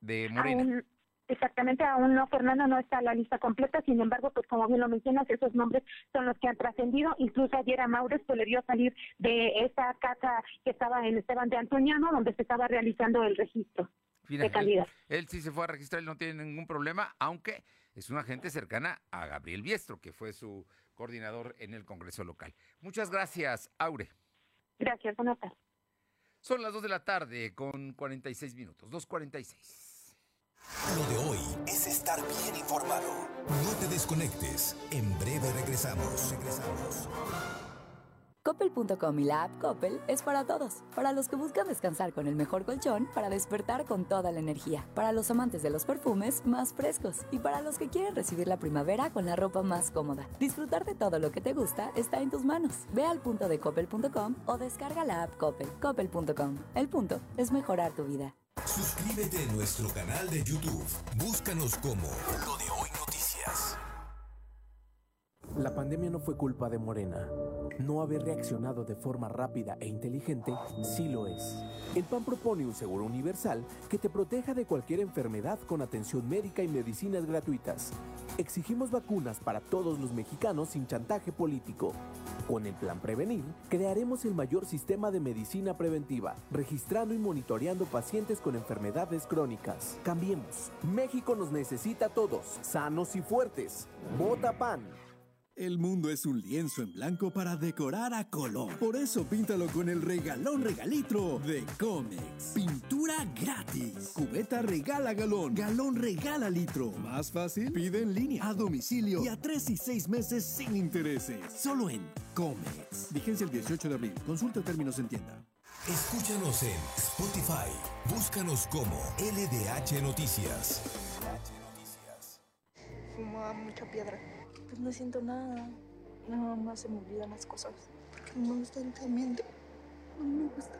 De Morena. Aún, exactamente, aún no, Fernando, no está la lista completa, sin embargo, pues como bien lo mencionas, esos nombres son los que han trascendido, incluso ayer a Maures pues, le dio salir de esa casa que estaba en Esteban de Antoniano, donde se estaba realizando el registro de. Él, él sí se fue a registrar, él no tiene ningún problema, aunque es una gente cercana a Gabriel Biestro, que fue su coordinador en el Congreso local. Muchas gracias, Aure. Gracias, buenas tardes. Son las 2 de la tarde con 46 minutos, 2.46. Lo de hoy es estar bien informado. No te desconectes. En breve regresamos. Regresamos. Coppel.com y la app Coppel es para todos. Para los que buscan descansar con el mejor colchón, para despertar con toda la energía. Para los amantes de los perfumes más frescos. Y para los que quieren recibir la primavera con la ropa más cómoda. Disfrutar de todo lo que te gusta está en tus manos. Ve al punto de Coppel.com o descarga la app Coppel. Coppel.com. El punto es mejorar tu vida. Suscríbete a nuestro canal de YouTube. Búscanos como La pandemia no fue culpa de Morena. No haber reaccionado de forma rápida e inteligente sí lo es. El PAN propone un seguro universal que te proteja de cualquier enfermedad con atención médica y medicinas gratuitas. Exigimos vacunas para todos los mexicanos sin chantaje político. Con el Plan Prevenir, crearemos el mayor sistema de medicina preventiva, registrando y monitoreando pacientes con enfermedades crónicas. Cambiemos. México nos necesita a todos, sanos y fuertes. Vota PAN. El mundo es un lienzo en blanco para decorar a color. Por eso píntalo con el regalón regalitro de Comex. Pintura gratis. Cubeta regala galón. Galón regala litro. Más fácil, pide en línea, a domicilio y a tres y seis meses sin intereses. Solo en Comex. Vigencia el 18 de abril. Consulta términos en tienda. Escúchanos en Spotify. Búscanos como LDH Noticias. Fumaba mucha piedra. Pues no siento nada. Nada más se me olvidan las cosas. Constantemente. No me gusta.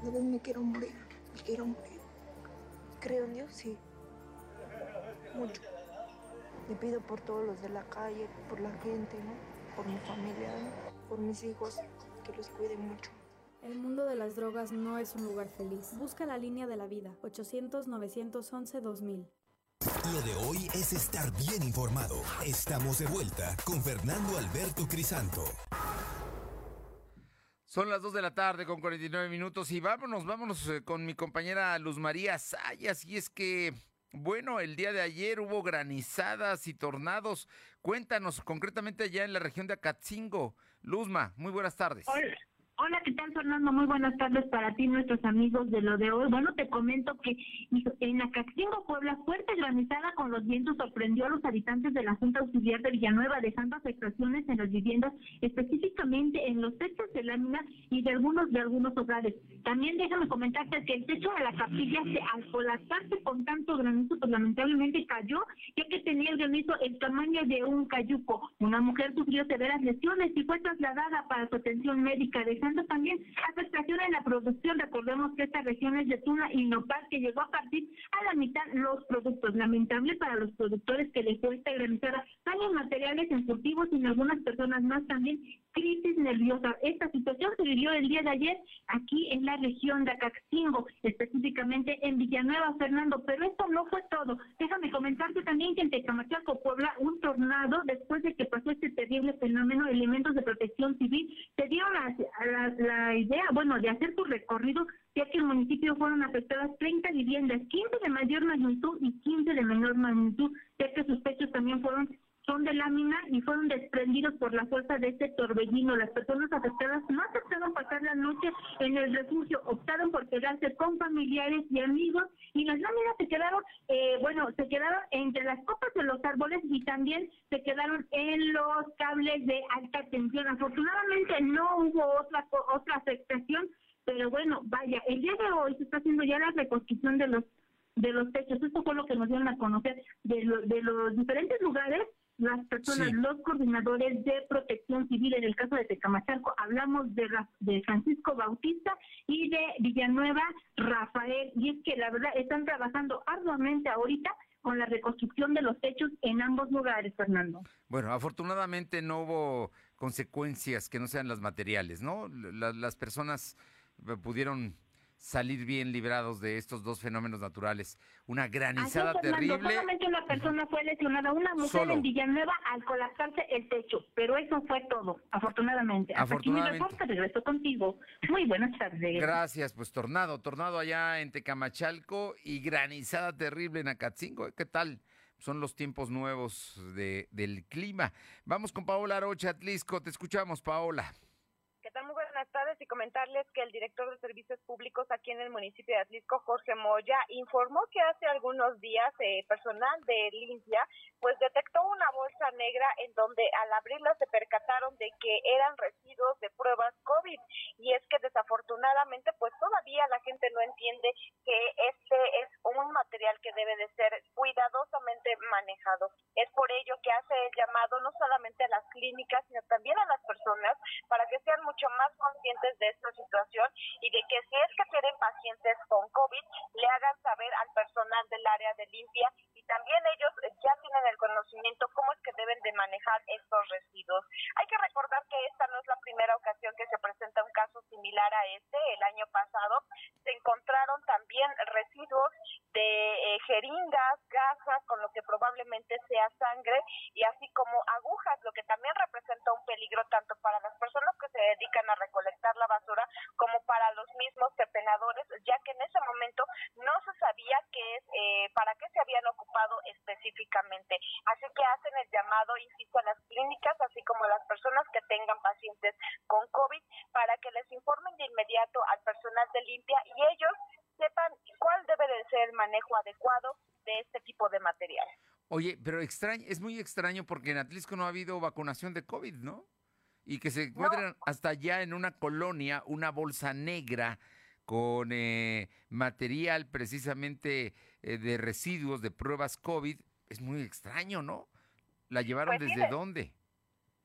A veces me quiero morir. Me quiero morir. Creo en Dios, sí. Mucho. Le pido por todos los de la calle, por la gente, ¿no? Por mi familia, ¿no? por mis hijos, que los cuiden mucho. El mundo de las drogas no es un lugar feliz. Busca la línea de la vida. 800-911-2000. Lo de hoy es estar bien informado. Estamos de vuelta con Fernando Alberto Crisanto. Son las 2 de la tarde con 49 minutos y vámonos, vámonos eh, con mi compañera Luz María Sayas. Y es que, bueno, el día de ayer hubo granizadas y tornados. Cuéntanos concretamente allá en la región de Acatzingo. Luzma, muy buenas tardes. Hola, Hola, ¿qué tal, Fernando? Muy buenas tardes para ti, nuestros amigos de lo de hoy. Bueno, te comento que en Acaxingo, Puebla, fuerte granizada con los vientos sorprendió a los habitantes de la Junta Auxiliar de Villanueva, dejando afectaciones en las viviendas, específicamente en los techos de lámina y de algunos de algunos hogares. También déjame comentarte que el techo de la capilla, se, al colapsarse con tanto granizo, pues lamentablemente cayó, ya que tenía el granizo el tamaño de un cayuco. Una mujer sufrió severas lesiones y fue trasladada para su atención médica, dejando también afectación en la producción. Recordemos que esta región es de tuna y nopal que llegó a partir a la mitad los productos. Lamentable para los productores que les fue esta granizada daños materiales en cultivos y en algunas personas más también crisis nerviosa. Esta situación se vivió el día de ayer aquí en la región de Acaxingo, específicamente en Villanueva, Fernando. Pero esto no fue todo. Déjame comentarte también que en Tecamachalco, Puebla, un tornado, después de que pasó este terrible fenómeno, elementos de protección civil se dieron a, la, idea, bueno, de hacer su recorrido, ya que el municipio fueron afectadas 30 viviendas, 15 de mayor magnitud y 15 de menor magnitud, ya que sus techos también fueron son de lámina y fueron desprendidos por la fuerza de este torbellino. Las personas afectadas no aceptaron pasar la noche en el refugio, optaron por quedarse con familiares y amigos y las láminas se quedaron, eh, bueno, se quedaron entre las copas de los árboles y también se quedaron en los cables de alta tensión. Afortunadamente no hubo otra otra afectación, pero bueno, vaya, el día de hoy se está haciendo ya la reconstrucción de los de los techos. Esto fue lo que nos dieron a conocer de, de los diferentes lugares las personas, los coordinadores de protección civil, en el caso de Tecamachalco, hablamos de, de Francisco Bautista y de Villanueva Rafael, y es que la verdad están trabajando arduamente ahorita con la reconstrucción de los techos en ambos lugares, Fernando. Bueno, afortunadamente no hubo consecuencias que no sean las materiales, ¿no? las personas eh, pudieron salir bien librados de estos dos fenómenos naturales. Una granizada terrible. Solamente una persona fue lesionada, una mujer en Villanueva al colapsarse el techo, pero eso fue todo, afortunadamente. Afortunadamente. Hasta aquí mi regreso contigo. Muy buenas tardes. Gracias, pues tornado, tornado allá en Tecamachalco y granizada terrible en Acatzingo. ¿Qué tal? Son los tiempos nuevos de, del clima. Vamos con Paola Rocha Atlisco. Te escuchamos, Paola tardes y comentarles que el director de Servicios Públicos aquí en el municipio de Atlisco, Jorge Moya, informó que hace algunos días eh, personal de limpia pues detectó una bolsa negra en donde al abrirla se percataron de que eran residuos de pruebas COVID y es que desafortunadamente pues todavía la gente no entiende que este es un material que debe de ser cuidadosamente manejado. Es por ello que hace el llamado no solamente a las clínicas sino también a las personas para que sean mucho más conscientes de esta situación y de que si es que tienen pacientes con COVID, le hagan saber al personal del área de limpia también ellos ya tienen el conocimiento cómo es que deben de manejar estos residuos. Hay que recordar que esta no es la primera ocasión que se presenta un caso similar a este. El año pasado se encontraron también residuos de eh, jeringas, gasas, con lo que probablemente sea sangre y así como agujas, lo que también representa un peligro tanto para las personas que se dedican a recolectar la basura como para los mismos pepenadores, ya que en ese momento no se sabía qué es, eh, para qué se habían ocupado específicamente. Así que hacen el llamado, insisto, a las clínicas, así como a las personas que tengan pacientes con COVID, para que les informen de inmediato al personal de limpia y ellos sepan cuál debe de ser el manejo adecuado de este tipo de material. Oye, pero extraño, es muy extraño porque en Atlisco no ha habido vacunación de COVID, ¿no? y que se encuentran hasta allá en una colonia una bolsa negra con eh, material precisamente eh, de residuos de pruebas COVID. Es muy extraño, ¿no? ¿La llevaron pues desde dónde?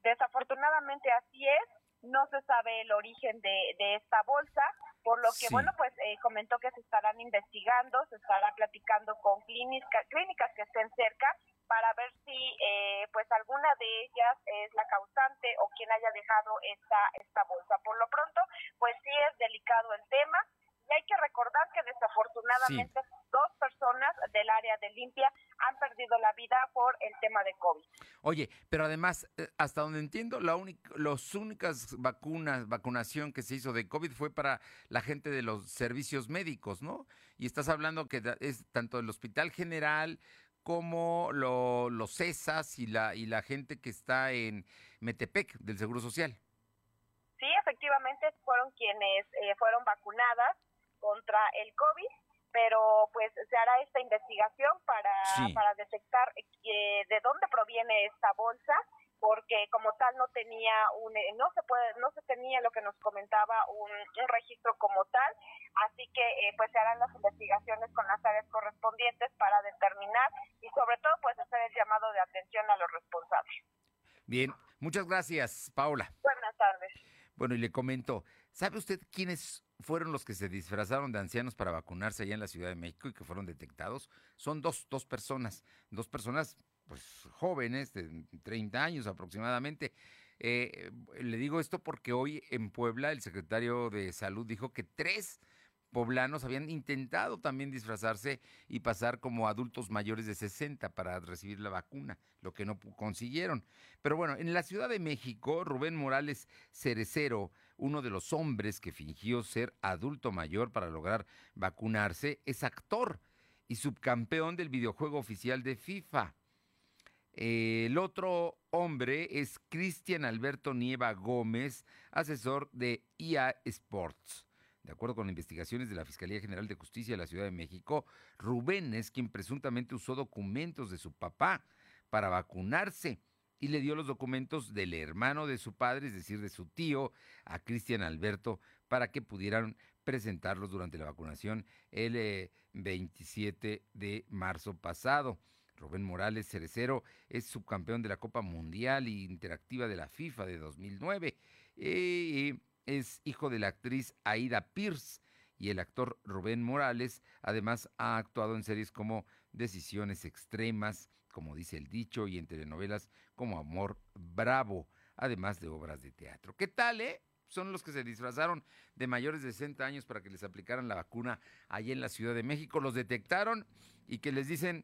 Desafortunadamente así es. No se sabe el origen de, de esta bolsa, por lo que, bueno, pues eh, comentó que se estarán investigando, se estará platicando con clínicas, clínicas que estén cerca para ver si eh, pues alguna de ellas es la causante o quien haya dejado esta esta bolsa. Por lo pronto, pues sí es delicado el tema y hay que recordar que desafortunadamente dos personas del área de limpia han perdido la vida por el tema de COVID. Oye, pero además, eh, hasta donde entiendo, la las únicas vacunas, vacunación que se hizo de COVID fue para la gente de los servicios médicos, ¿no? Y estás hablando que es tanto el Hospital General como los CESAS y la, y la gente que está en Metepec del Seguro Social. Sí, efectivamente fueron quienes eh, fueron vacunadas contra el COVID, pero pues se hará esta investigación para, para detectar eh, de dónde proviene esta bolsa porque como tal no tenía un eh, no se puede no se tenía lo que nos comentaba un, registro como tal así que eh, pues se harán las investigaciones con las áreas correspondientes para determinar y sobre todo pues hacer el llamado de atención a los responsables. Bien muchas gracias Paula buenas tardes. Bueno y le comento sabe usted quiénes fueron los que se disfrazaron de ancianos para vacunarse allá en la Ciudad de México y que fueron detectados son dos dos personas dos personas pues jóvenes de 30 años aproximadamente. Eh, le digo esto porque hoy en Puebla el secretario de Salud dijo que tres poblanos habían intentado también disfrazarse y pasar como adultos mayores de 60 para recibir la vacuna, lo que no consiguieron. Pero bueno, en la Ciudad de México, Rubén Morales Cerecero, uno de los hombres que fingió ser adulto mayor para lograr vacunarse, es actor y subcampeón del videojuego oficial de FIFA el otro hombre es Cristian Alberto Nieva Gómez, asesor de IA Sports. De acuerdo con investigaciones de la Fiscalía General de Justicia de la Ciudad de México, Rubén es quien presuntamente usó documentos de su papá para vacunarse y le dio los documentos del hermano de su padre, es decir, de su tío, a Cristian Alberto, para que pudieran presentarlos durante la vacunación el 27 eh, de marzo pasado. Rubén Morales Cerecero es subcampeón de la Copa Mundial e Interactiva de la FIFA de 2009. y es hijo de la actriz Aida Pierce y el actor Rubén Morales además ha actuado en series como Decisiones Extremas, como dice el dicho, y en telenovelas como Amor Bravo, además de obras de teatro. ¿Qué tal, eh? Son los que se disfrazaron de mayores de 60 años para que les aplicaran la vacuna allí en la Ciudad de México. Los detectaron y que les dicen,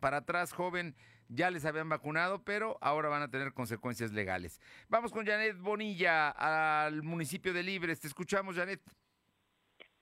para atrás, joven, ya les habían vacunado, pero ahora van a tener consecuencias legales. Vamos con Janet Bonilla al municipio de Libres. Te escuchamos, Janet.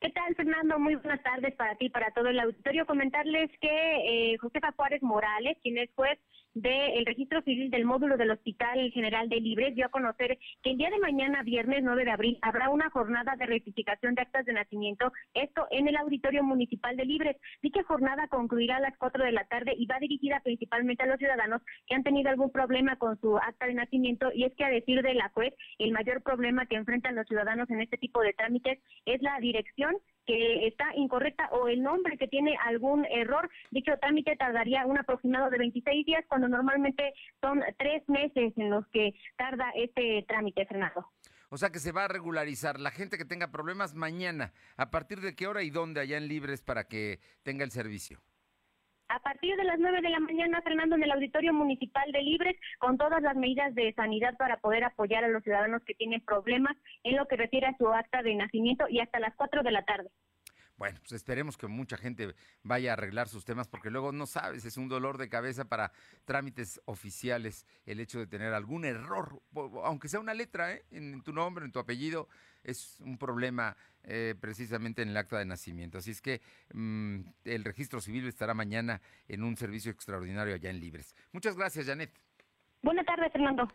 ¿Qué tal, Fernando? Muy buenas tardes para ti, para todo el auditorio. Comentarles que eh, Josefa Juárez Morales, quien es juez del registro civil del módulo del Hospital General de Libres dio a conocer que el día de mañana, viernes 9 de abril, habrá una jornada de rectificación de actas de nacimiento, esto en el Auditorio Municipal de Libres. Dicha jornada concluirá a las 4 de la tarde y va dirigida principalmente a los ciudadanos que han tenido algún problema con su acta de nacimiento y es que a decir de la juez, el mayor problema que enfrentan los ciudadanos en este tipo de trámites es la dirección que está incorrecta o el nombre que tiene algún error. Dicho trámite tardaría un aproximado de 26 días, cuando normalmente son tres meses en los que tarda este trámite, Fernando. O sea que se va a regularizar la gente que tenga problemas mañana. ¿A partir de qué hora y dónde allá en Libres para que tenga el servicio? A partir de las 9 de la mañana, Fernando, en el Auditorio Municipal de Libres, con todas las medidas de sanidad para poder apoyar a los ciudadanos que tienen problemas en lo que refiere a su acta de nacimiento y hasta las 4 de la tarde. Bueno, pues esperemos que mucha gente vaya a arreglar sus temas porque luego no sabes, es un dolor de cabeza para trámites oficiales el hecho de tener algún error, aunque sea una letra ¿eh? en, tu nombre, en tu apellido, es un problema eh, precisamente en el acta de nacimiento. Así es que mm, el registro civil estará mañana en un servicio extraordinario allá en Libres. Muchas gracias, Janet. Buenas tardes, Fernando.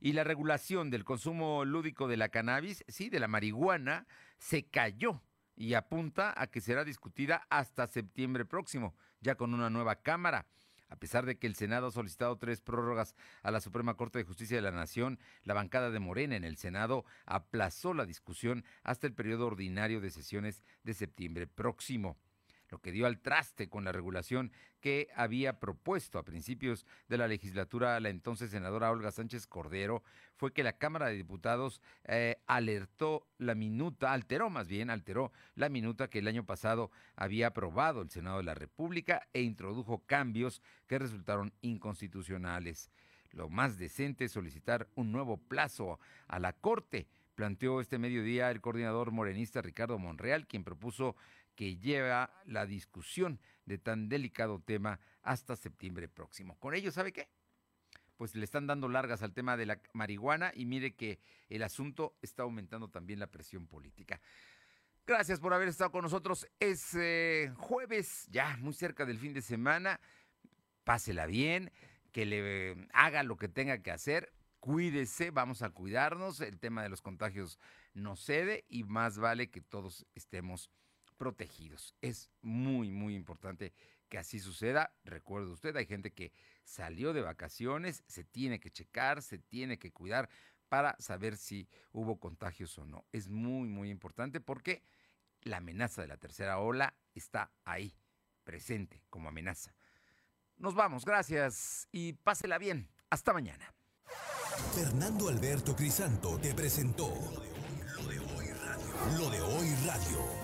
Y la regulación del consumo lúdico de la cannabis, sí, de la marihuana, se cayó y apunta a que será discutida hasta septiembre próximo, ya con una nueva Cámara. A pesar de que el Senado ha solicitado tres prórrogas a la Suprema Corte de Justicia de la Nación, la bancada de Morena en el Senado aplazó la discusión hasta el periodo ordinario de sesiones de septiembre próximo lo que dio al traste con la regulación que había propuesto a principios de la legislatura la entonces senadora Olga Sánchez Cordero fue que la Cámara de Diputados eh, alertó la minuta, alteró más bien, alteró la minuta que el año pasado había aprobado el Senado de la República e introdujo cambios que resultaron inconstitucionales. Lo más decente es solicitar un nuevo plazo a la Corte planteó este mediodía el coordinador morenista Ricardo Monreal, quien propuso que lleva la discusión de tan delicado tema hasta septiembre próximo. Con ello, ¿sabe qué? Pues le están dando largas al tema de la marihuana y mire que el asunto está aumentando también la presión política. Gracias por haber estado con nosotros. Es eh, jueves, ya muy cerca del fin de semana. Pásela bien, que le haga lo que tenga que hacer. Cuídese, vamos a cuidarnos. El tema de los contagios no cede y más vale que todos estemos Es muy, muy importante que así suceda. Recuerde usted, hay gente que salió de vacaciones, se tiene que checar, se tiene que cuidar para saber si hubo contagios o no. Es muy, muy importante porque la amenaza de la tercera ola está ahí, presente como amenaza. Nos vamos, gracias y pásela bien. Hasta mañana. Fernando Alberto Crisanto te presentó Lo de hoy radio. Lo de hoy radio.